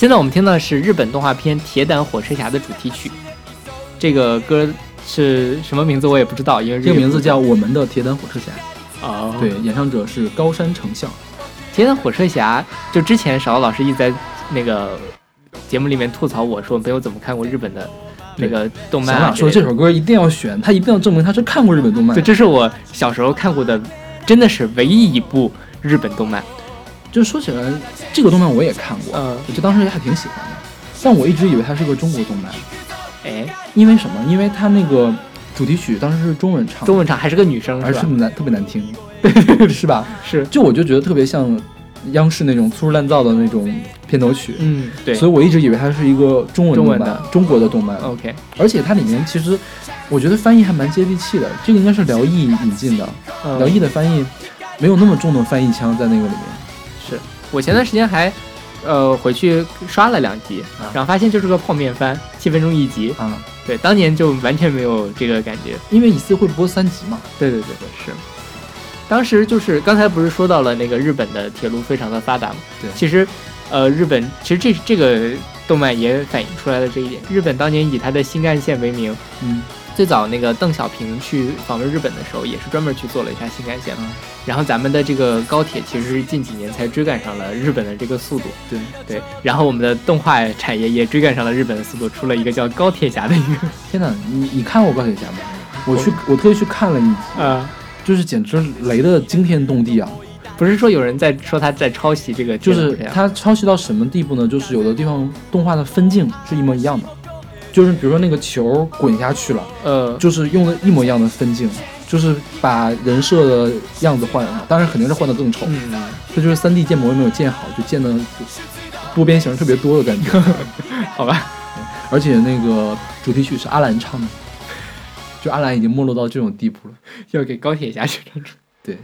现在我们听到的是日本动画片《铁胆火车侠》的主题曲，这个歌是什么名字我也不知道，因为这个名字叫《我们的铁胆火车侠》，哦，对，演唱者是高山成孝。铁胆火车侠，就之前勺老师一直在那个节目里面吐槽我说没有怎么看过日本的那个动漫说这首歌一定要选，他一定要证明他是看过日本动漫对，。这是我小时候看过的，真的是唯一一部日本动漫。就说起来，这个动漫我也看过，嗯。我就当时还挺喜欢的，但我一直以为它是个中国动漫，哎，因为什么？因为它那个主题曲当时是中文唱，中文唱还是个女生是吧？而是难特别难听，是吧？是，就我就觉得特别像央视那种粗制滥造的那种片头曲，嗯，对。所以我一直以为它是一个中文动漫中文的。中国的动漫，，OK，而且它里面其实我觉得翻译还蛮接地气的，这个应该是辽艺引进的，嗯。辽艺的翻译没有那么重的翻译腔在那个里面。是我前段时间还，呃，回去刷了两集，啊然后发现就是个泡面番，七分钟一集。啊，对，当年就完全没有这个感觉。因为一次会播三集嘛，对对对对，是。当时就是刚才不是说到了那个日本的铁路非常的发达嘛？对其实，呃，日本其实这这个动漫也反映出来了这一点。日本当年以它的新干线为名，嗯，最早那个邓小平去访问日本的时候，也是专门去做了一下新干线然后咱们的这个高铁其实是近几年才追赶上了日本的这个速度，对对。然后我们的动画产业也追赶上了日本的速度，出了一个叫高铁侠的一个，天哪，你你看过高铁侠吗？我去，我特意去看了一集，呃，就是简直雷的惊天动地啊！不是说有人在说他在抄袭这个就是他抄袭到什么地步呢？就是有的地方动画的分镜是一模一样的，就是比如说那个球滚下去了，呃，就是用的一模一样的分镜，就是把人设的样子换了，当然肯定是换的更丑。嗯，这就是三 D 建模没有建好，就建的多边形特别多的感觉。好吧，而且那个主题曲是阿兰唱的，就阿兰已经没落到这种地步了。要给钢铁侠去唱出。对，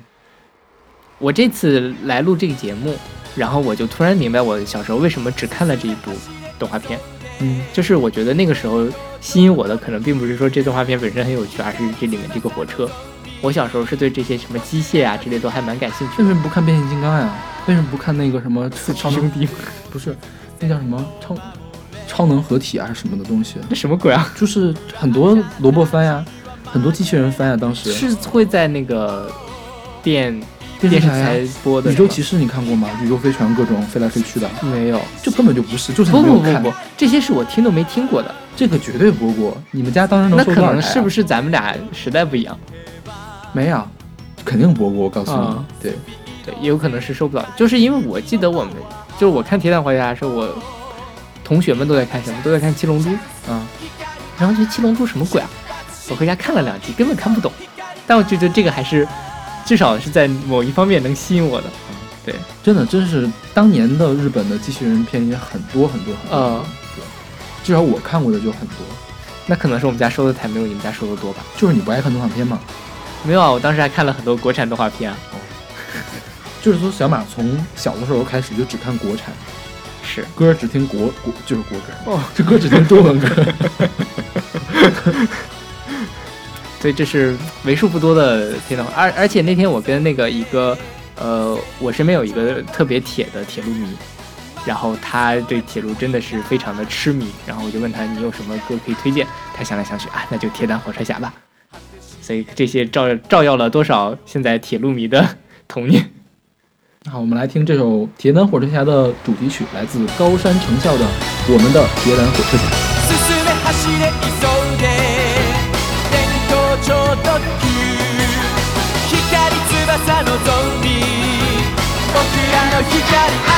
我这次来录这个节目，然后我就突然明白我小时候为什么只看了这一部动画片。嗯，就是我觉得那个时候吸引我的可能并不是说这动画片本身很有趣，而是这里面这个火车。我小时候是对这些什么机械啊之类都还蛮感兴趣的。为什么不看变形金刚呀？为什么不看那个什么超能兄弟，不是，那叫什么超超能合体啊，还是什么的东西？那什么鬼啊？就是很多萝卜番呀，很多机器人番呀，当时是会在那个电电视电视台播的宇宙骑士你看过吗？宇宙飞船各种飞来飞去的，没有？这根本就不是，就是没有看不不不，这些是我听都没听过的。这个绝对播过。你们家当时能那可收多少台、啊？能是不是咱们俩时代不一样？没有？肯定播过，我告诉你。啊对，对，也有可能是收不到，就是因为我记得我们就是我看《铁胆火车侠》的时候，我同学们都在看什么？都在看《七龙珠》啊，然后觉得《七龙珠》什么鬼啊？我回家看了两集，根本看不懂。但我觉得这个还是至少是在某一方面能吸引我的。对，真的真是当年的日本的机器人片也很多很多很多。至少我看过的就很多。那可能是我们家收的台没有你们家收的多吧？就是你不爱看动画片吗？没有啊，我当时还看了很多国产动画片啊。就是说小马从小的时候开始就只看国产是，歌，只听国国就是国歌，哦，这歌只听中文歌。所以这是为数不多的铁道，而而且那天我跟那个一个呃，我身边有一个特别铁的铁路迷，然后他对铁路真的是非常的痴迷，然后我就问他你有什么歌可以推荐，他想来想去啊，那就铁胆火车侠吧。所以这些照照耀了多少现在铁路迷的童年。好，我们来听这首《铁胆火车侠》的主题曲，来自高山成校的《我们的铁胆火车侠》。の光あ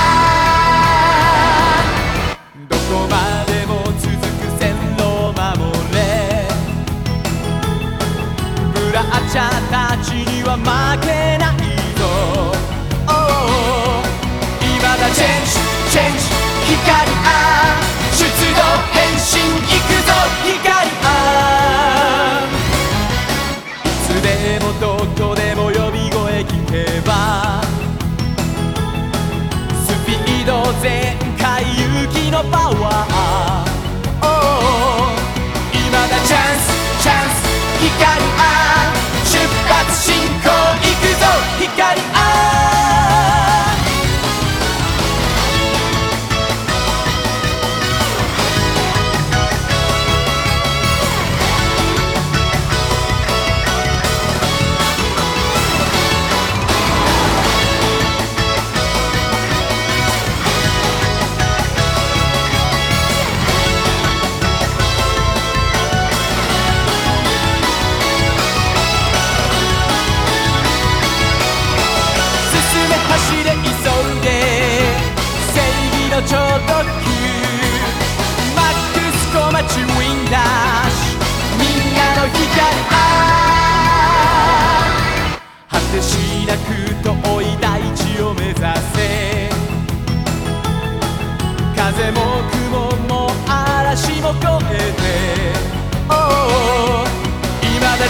どこまでも続く線路を守れ。ブラッチャータ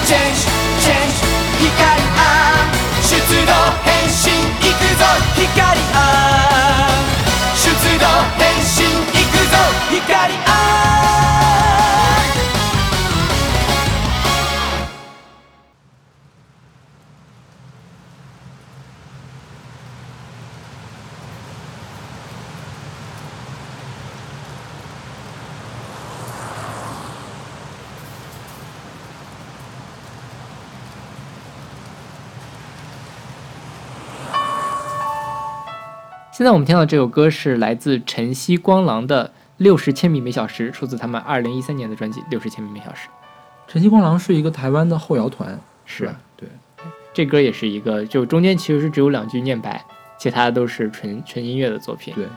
チェンジチェンジ光あ出動変身いくぞ。光あ出動変身いくぞ。光あ现在我们听到这首歌是来自晨曦光廊的《六十千米每小时》，出自他们二零一三年的专辑《六十千米每小时》。晨曦光廊是一个台湾的后摇团，是啊？对，这歌也是一个，就中间其实是只有两句念白，其他的都是纯纯音乐的作品。对，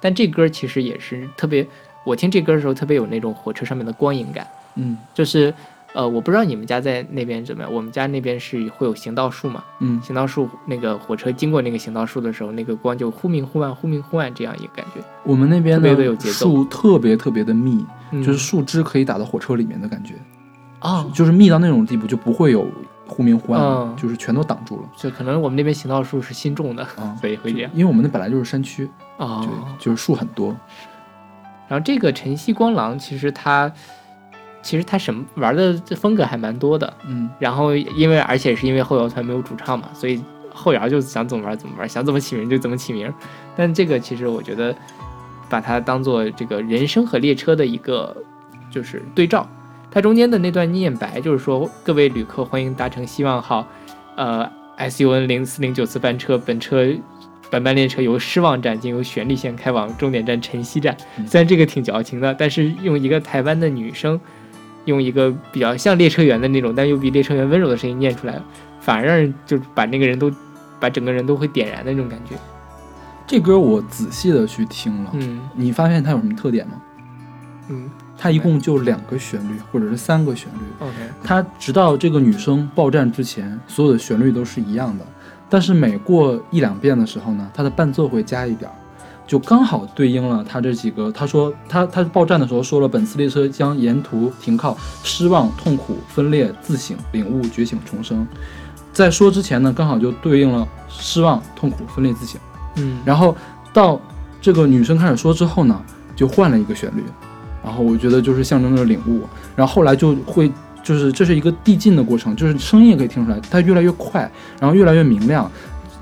但这歌其实也是特别，我听这歌的时候特别有那种火车上面的光影感，嗯就是呃，我不知道你们家在那边怎么样，我们家那边是会有行道树嘛，嗯，行道树那个火车经过那个行道树的时候，那个光就忽明忽暗，忽明忽暗这样一个感觉，我们那边的树特别特别的密，嗯就是树枝可以打到火车里面的感觉，哦，就是密到那种地步，就不会有忽明忽暗，嗯就是全都挡住了就可能我们那边行道树是新种的，啊。所以会这样因为我们那本来就是山区，哦对，就是树很多。然后这个晨曦光廊其实它其实他什么玩的风格还蛮多的，嗯，然后因为而且是因为后摇团没有主唱嘛，所以后摇就想怎么玩怎么玩，想怎么起名就怎么起名。但这个其实我觉得把它当做这个人生和列车的一个就是对照。它中间的那段念白就是说，各位旅客欢迎搭乘希望号，呃，SUN 零四零九次班车，本车。本班列车由失望站经由旋律线开往终点站晨曦站。嗯虽然这个挺矫情的，但是用一个台湾的女生，用一个比较像列车员的那种，但又比列车员温柔的声音念出来，反而让人就把那个人都，把整个人都会点燃的那种感觉。这歌我仔细的去听了，嗯你发现它有什么特点吗？嗯它一共就两个旋律，或者是三个旋律。，OK，它直到这个女生爆站之前，所有的旋律都是一样的，但是每过一两遍的时候呢，它的伴奏会加一点儿，就刚好对应了他这几个。他说他他报站的时候说了，本次列车将沿途停靠，失望、痛苦、分裂、自省、领悟、觉醒、重生。在说之前呢，刚好就对应了失望、痛苦、分裂、自省。嗯，然后到这个女生开始说之后呢，就换了一个旋律，然后我觉得就是象征着领悟，然后后来就会就是这是一个递进的过程，就是声音也可以听出来，它越来越快，然后越来越明亮，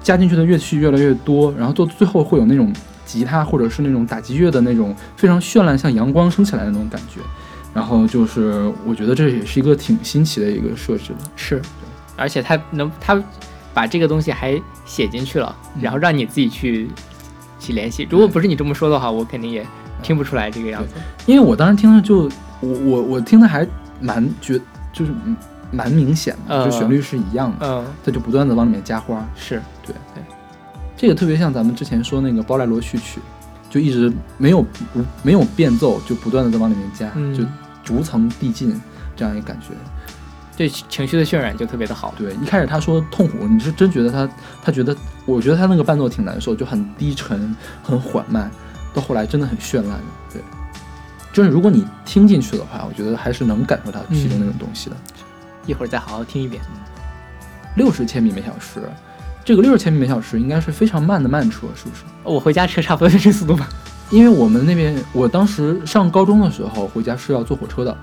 加进去的乐器越来越多，然后到最后会有那种吉他或者是那种打击乐的那种非常绚烂，像阳光升起来的那种感觉。然后就是，我觉得这也是一个挺新奇的一个设置的。是，而且他能他把这个东西还写进去了，嗯然后让你自己去去联系。如果不是你这么说的话，我肯定也听不出来这个样子。因为我当时听的就我我我听的还蛮觉就是嗯蛮明显的，嗯就旋律是一样的，嗯，它就不断的往里面加花。是这个特别像咱们之前说那个包莱罗序曲，就一直没有不没有变奏，就不断的在往里面加，嗯就逐层递进这样一个感觉。对情绪的渲染就特别的好。对，一开始他说痛苦，你是真觉得他他觉得，我觉得他那个伴奏挺难受，就很低沉，很缓慢，到后来真的很绚烂的。对，就是如果你听进去的话，我觉得还是能感受到其中那种东西的。一会儿再好好听一遍。六十千米每小时，这个六十千米每小时应该是非常慢的慢车，是不是？我回家车差不多就这速度吧。因为我们那边，我当时上高中的时候回家是要坐火车的，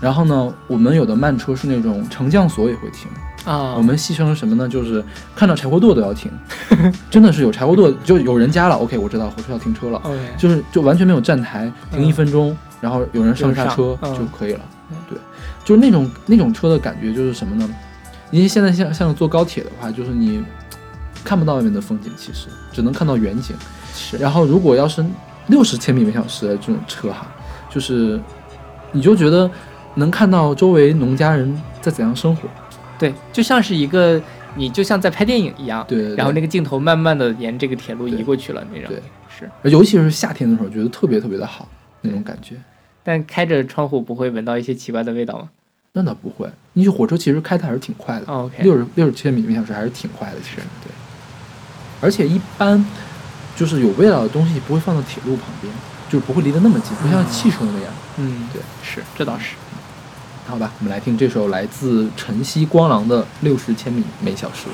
然后呢，我们有的慢车是那种乘降所也会停，啊，我们牺牲了什么呢？就是看到柴火垛都要停，真的是有柴火垛就有人家了，OK，我知道火车要停车了就是就完全没有站台，停嗯一分钟，然后有人上下车就可以了。对，就是那种那种车的感觉就是什么呢？因为现在像像坐高铁的话，就是你看不到外面的风景，其实只能看到远景。是然后如果要是六十千米每小时的这种车哈，就是你就觉得能看到周围农家人在怎样生活。对，就像是一个你就像在拍电影一样，对对对然后那个镜头慢慢的沿这个铁路移过去了那种。对，是尤其是夏天的时候，觉得特别特别的好那种感觉。但开着窗户不会闻到一些奇怪的味道吗、那倒不会，因为火车其实开的还是挺快的，哦、？OK，六十六十千米每小时还是挺快的，其实对。而且一般就是有味道的东西不会放到铁路旁边，就是不会离得那么近，不像汽车那样。嗯，对，是，这倒是。好吧，我们来听这首来自晨曦光廊的《六十千米每小时》。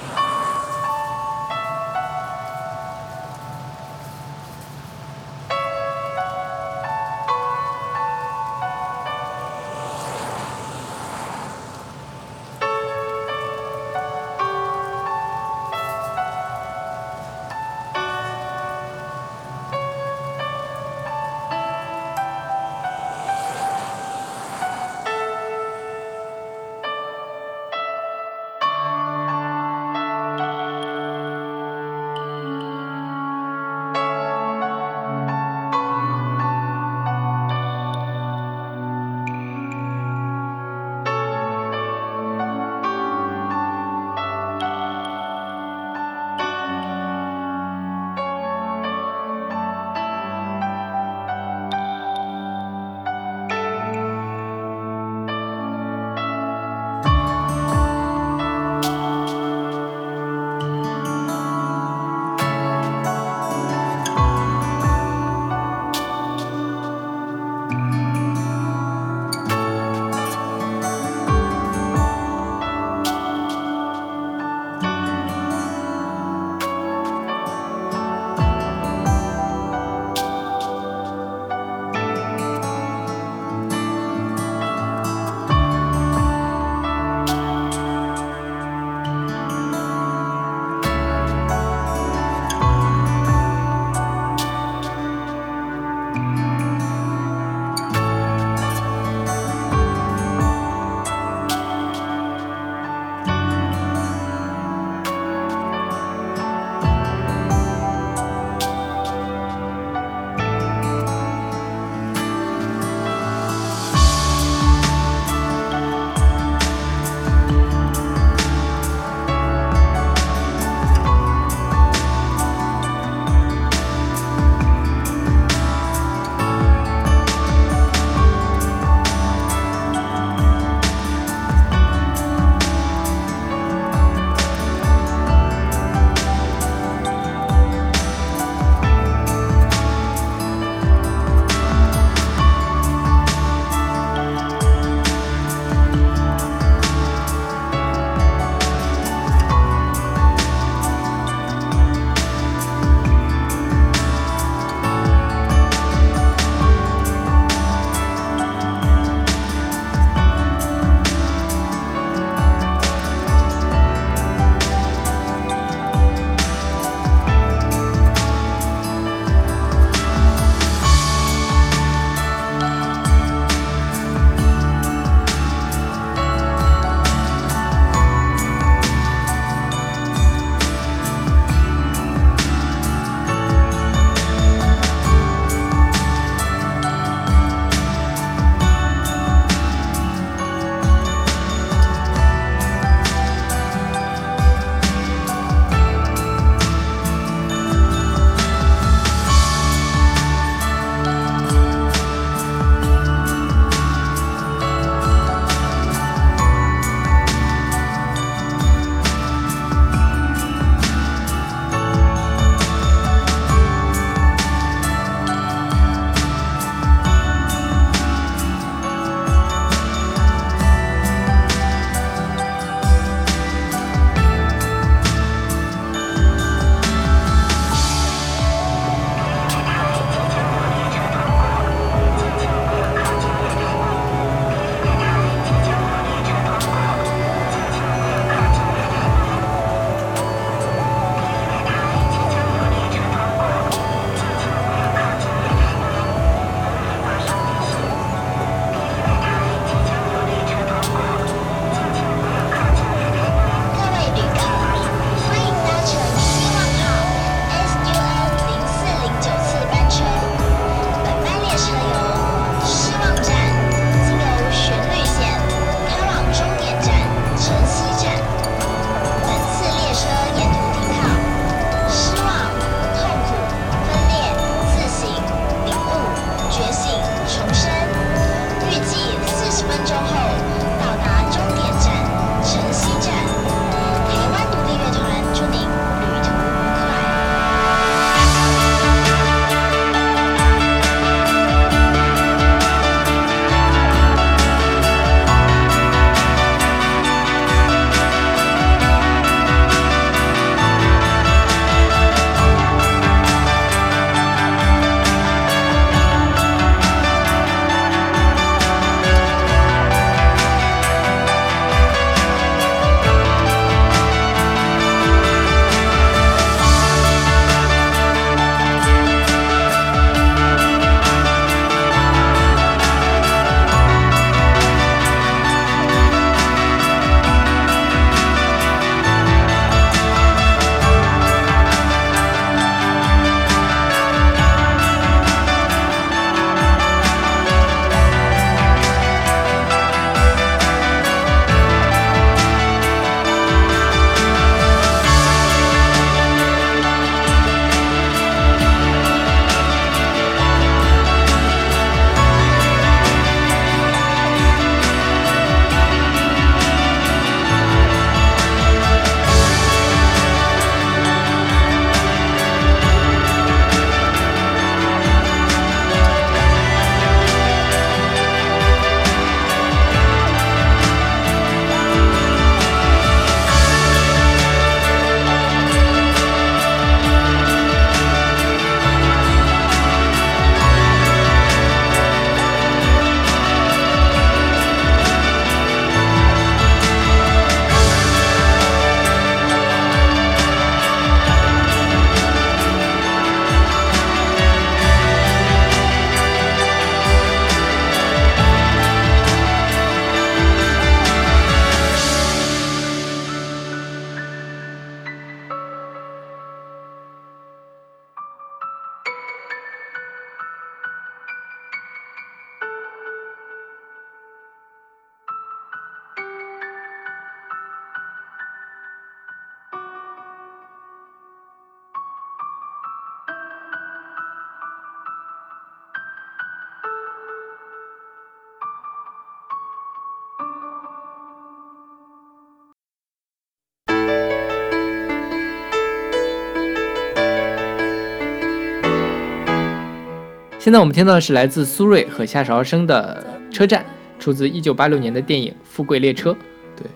现在我们听到的是来自苏芮和夏韶声的《车站》，出自1986年的电影《富贵列车》。对，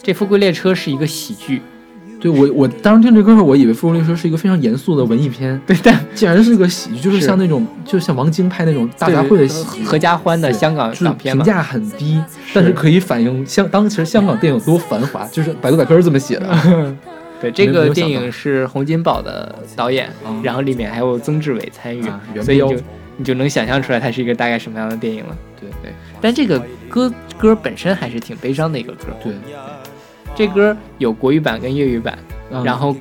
这《富贵列车》是一个喜剧，对我我当时听这歌的时候，我以为《富贵列车》是一个非常严肃的文艺片，对，但竟然是个喜剧，就是是像那种就像王晶拍那种大杂烩的喜剧，合家欢的香港港片嘛。评价很低，但是可以反映香当时香港电影有多繁华，就是百度百科是这么写的。对，这个电影是洪金宝的导演，啊然后里面还有曾志伟参与，啊所以就你就能想象出来它是一个大概什么样的电影了。对。对，但这个歌歌本身还是挺悲伤的一个歌。对，这歌有国语版跟粤语版，嗯然后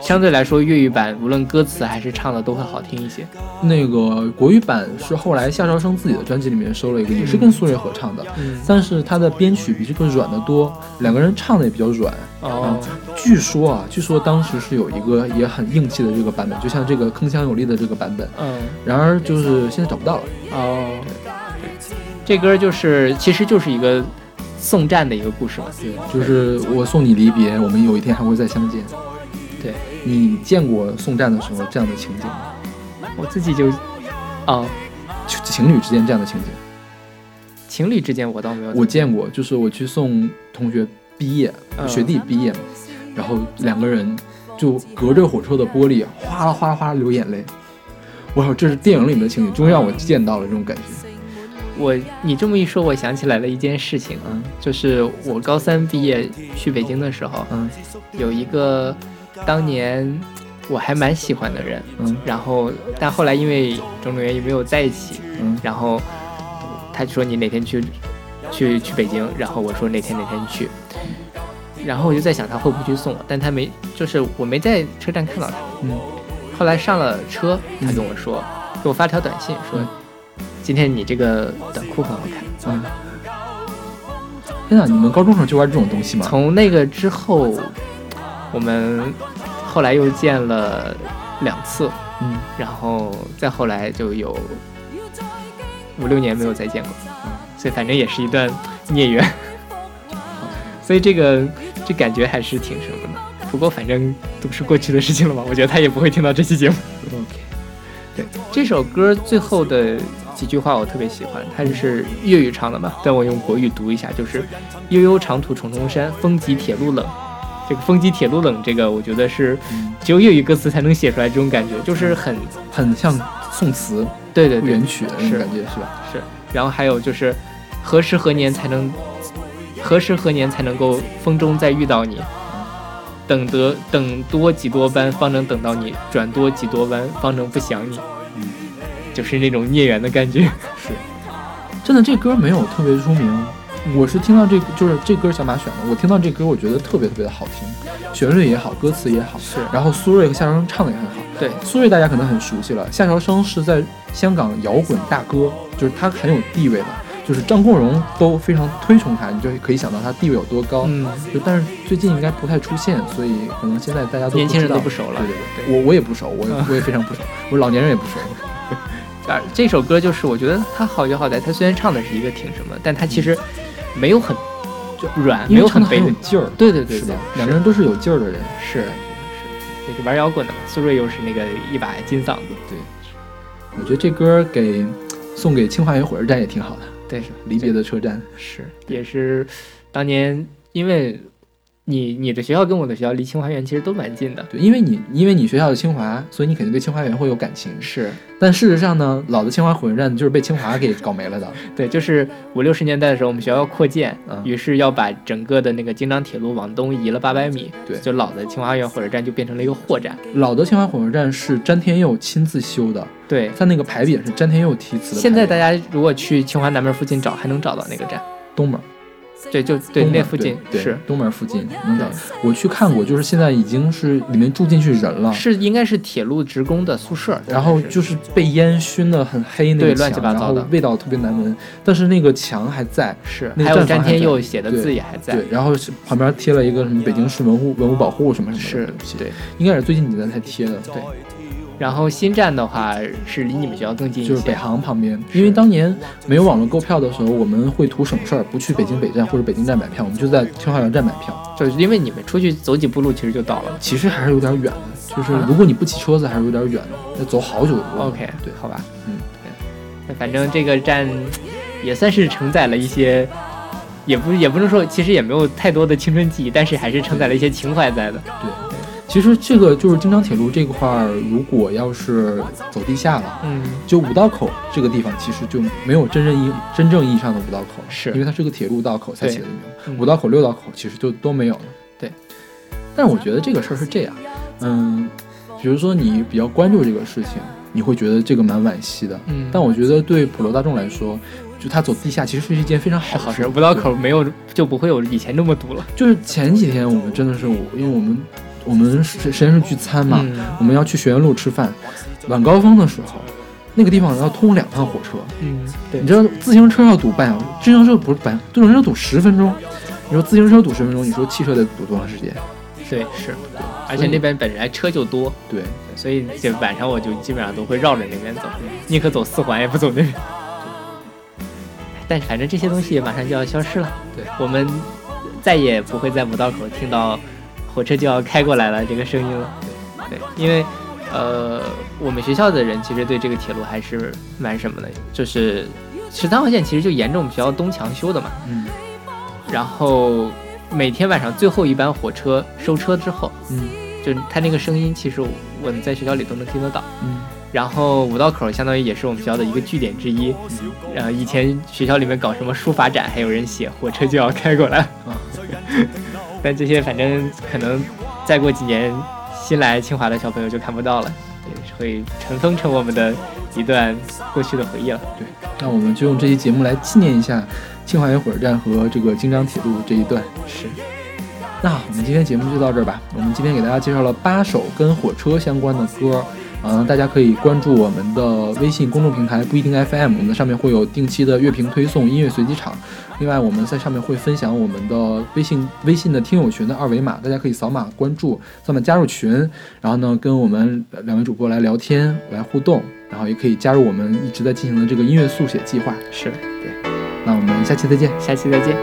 相对来说粤语版无论歌词还是唱的都会好听一些。那个国语版是后来夏韶声自己的专辑里面收了一个，也是跟苏芮合唱的，嗯，但是他的编曲比这个软得多，两个人唱的也比较软。哦，据说啊，据说当时是有一个也很硬气的这个版本，就像这个铿锵有力的这个版本，嗯，然而就是现在找不到了。哦，这歌就是其实就是一个送战的一个故事嘛。对，就是我送你离别，我们有一天还会再相见。对，你见过送战的时候这样的情景吗？我自己就，啊，情情侣之间这样的情景，情侣之间我倒没有。我见过，就是我去送同学毕业，嗯学弟毕业嘛，然后两个人就隔着火车的玻璃哗啦哗啦哗啦流眼泪。我操，这是电影里面的情景，终于让我见到了这种感觉。我你这么一说，我想起来了一件事情，嗯就是我高三毕业去北京的时候，嗯有一个当年我还蛮喜欢的人，嗯然后但后来因为种种原因没有在一起，嗯然后他说你哪天去去去北京，然后我说哪天哪天去，然后我就在想他会不会去送我，但他没，就是我没在车站看到他。嗯后来上了车，他跟我说，给我发条短信说，今天你这个短裤很好看。嗯。天哪，你们高中时候就玩这种东西吗？从那个之后，我们后来又见了两次，嗯然后再后来就有五六年没有再见过，所以反正也是一段孽缘。所以这个这感觉还是挺什么的。不过反正都是过去的事情了嘛，我觉得他也不会听到这期节目。，OK，对这首歌最后的几句话我特别喜欢，它就是粤语唱的嘛，但我用国语读一下，就是“悠悠长途重重山，风急铁路冷”。这个“风急铁路冷”这个，我觉得是嗯只有粤语歌词才能写出来这种感觉，就是很很像宋词对对对原曲的那种感觉，是吧？是。然后还有就是何时何年才能何时何年才能够风中再遇到你？等得等多几多班，方能等到你；转多几多弯，方能不想你。嗯，就是那种孽缘的感觉。是，真的这歌没有特别出名，我是听到这就是这歌小马选的，我听到这歌我觉得特别特别的好听，旋律也好，歌词也好，是然后苏芮和夏韶声唱的也很好。对，苏芮大家可能很熟悉了，夏韶声是在香港摇滚大哥，就是他很有地位的，就是张国荣都非常推崇他，你就可以想到他地位有多高。嗯，就但是最近应该不太出现，所以可能现在大家都年轻人知道都不熟了对对对，我我也不熟，我我也非常不熟，我老年人也不熟。啊，这首歌就是我觉得它好就好在它虽然唱的是一个挺什么，但它其实没有很就软，没有很悲的。很有劲儿，对对对对两个人都是有劲儿的人。是是那个玩摇滚的嘛，苏芮又是那个一把金嗓子，对我觉得这歌给送给清华园火车站也挺好的，对，离别的车站。是也是当年因为你你的学校跟我的学校离清华园其实都蛮近的，对，因为你因为你学校的清华，所以你肯定对清华园会有感情。是但事实上呢，老的清华火车站就是被清华给搞没了的。对，就是五六十年代的时候，我们学校要扩建，嗯于是要把整个的那个京张铁路往东移了八百米，对就老的清华园火车站就变成了一个货站，老的清华火车站是詹天佑亲自修的，对。它那个牌匾是詹天佑题词的。现在大家如果去清华南门附近找，还能找到那个站。东门，对，就对东门那附近对对是东门附近能找对。我去看过，就是现在已经是里面住进去人了。是应该是铁路职工的宿舍，然后就是是被烟熏的很黑那个墙，乱七八糟的味道特别难闻。但是那个墙还在，是那个还有詹天佑写的字也还在对，，然后旁边贴了一个什么北京市文物文物保护什么什么是的东西，对。应该是最近几年才贴的，对然后新站的话是离你们学校更近一些，就是北航旁边。因为当年没有网络购票的时候，我们会图省事儿，不去北京北站或者北京站买票，我们就在清华园站买票。就是因为你们出去走几步路其实就到了。其实还是有点远的，就是啊如果你不骑车子，还是有点远的，要走好久的路。OK，对，好吧，嗯对，那反正这个站也算是承载了一些，也不也不能说，其实也没有太多的青春记忆，但是还是承载了一些情怀在的。其实这个就是京张铁路这块儿，如果要是走地下了，嗯，就五道口这个地方，其实就没有真正意真正意义上的五道口了，是因为它是个铁路道口才对起的名。嗯五道口、六道口其实就都没有了。对，但是我觉得这个事儿是这样，嗯，比如说你比较关注这个事情，你会觉得这个蛮惋惜的。嗯但我觉得对普罗大众来说，就他走地下其实是一件非常好的事。五道口没有就不会有以前那么堵了。就是前几天我们真的是我，因为我们我们实实验室聚餐嘛，嗯。我们要去学院路吃饭，晚高峰的时候，那个地方要通两趟火车，嗯，对。你知道自行车要堵半小时，自行车不是半，自行车堵十分钟。你说自行车堵十分钟，你说汽车得堵多长时间？对是，而且那边本来车就多，对，所以这晚上我就基本上都会绕着那边走，宁可走四环也不走那边。但反正这些东西马上就要消失了，对。我们再也不会在五道口听到火车就要开过来了这个声音了。对，因为呃，我们学校的人其实对这个铁路还是蛮什么的，就是十三号线其实就沿着我们学校东墙修的嘛，嗯然后每天晚上最后一班火车收车之后，嗯就它那个声音，其实我我们在学校里都能听得到。嗯然后五道口相当于也是我们学校的一个据点之一。然后以前学校里面搞什么书法展，还有人写火车就要开过来。啊，但这些反正可能再过几年，新来清华的小朋友就看不到了，对，会尘封成我们的一段过去的回忆了。对，那我们就用这期节目来纪念一下清华园火车站和这个京张铁路这一段。是，那我们今天节目就到这儿吧。我们今天给大家介绍了八首跟火车相关的歌，嗯、大家可以关注我们的微信公众平台不一定 FM，我们上面会有定期的乐评推送、音乐随机场。另外，我们在上面会分享我们的微信微信的听友群的二维码，大家可以扫码关注，扫码加入群，然后呢跟我们两位主播来聊天、来互动，然后也可以加入我们一直在进行的这个音乐速写计划。是对，那我们下期再见。下期再见。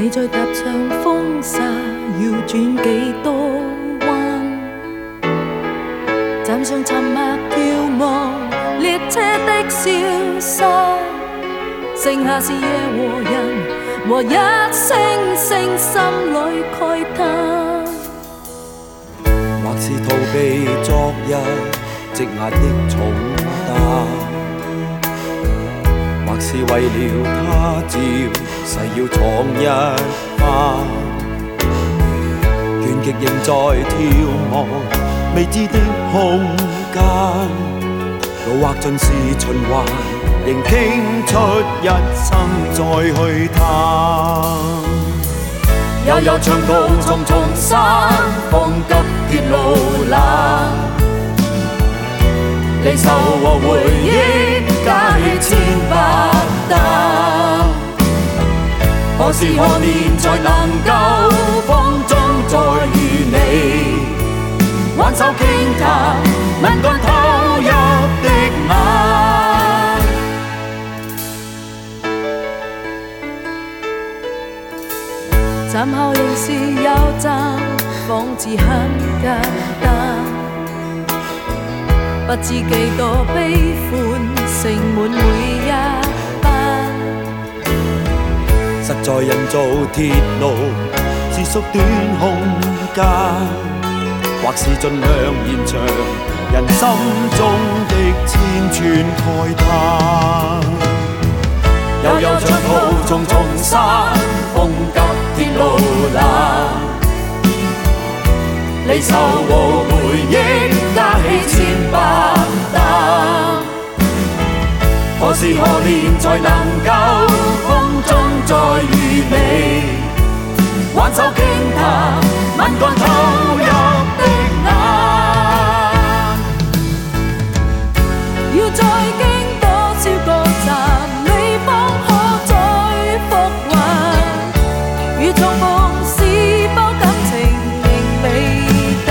你再踏上風沙，要轉幾多彎？站上沉默眺望列車的消失，剩下是夜和人和一聲聲心裏慨嘆。或是逃避昨日積壓的重或是為了他朝誓要闖一番，倦極仍在眺望未知的空間，路或盡是循環，仍傾出一生再去探。悠悠長途重重山，風急鐵路冷，離愁和回憶加起千百擔。何時何年才能夠風中再遇你？挽手傾談，吻乾投入的眼。站後仍是有站，仿似很簡單。不知幾多悲歡，盛滿每在人造鐵路是缩短空間，或是盡量延長人心中的千串慨嘆。悠悠長途重重山，風急鐵路冷，離愁和回憶加起千百担。何時何年才能夠風中再遇你？挽手傾談，吻乾投入的眼。要再經多少個站，你方可再復還？如重逢是否感情仍未淡？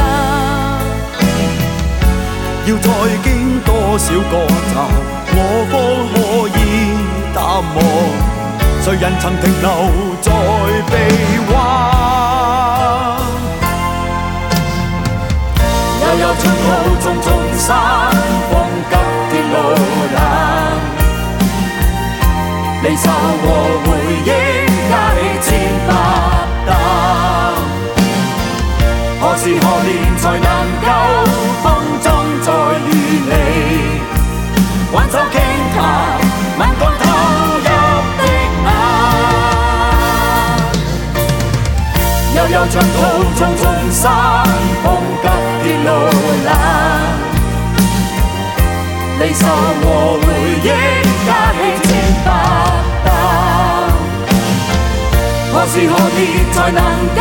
要再經多少個站，我方可以淡忘？谁人曾停留在臂弯？悠悠春去，重重山，黄急天路冷。离愁和回忆，加起千百担。何时何年才能够风中？挽手傾談，眼光投入的眼。悠悠長途重重山峰急鐵路冷，離愁和回憶皆千百擔。何時何年才能夠？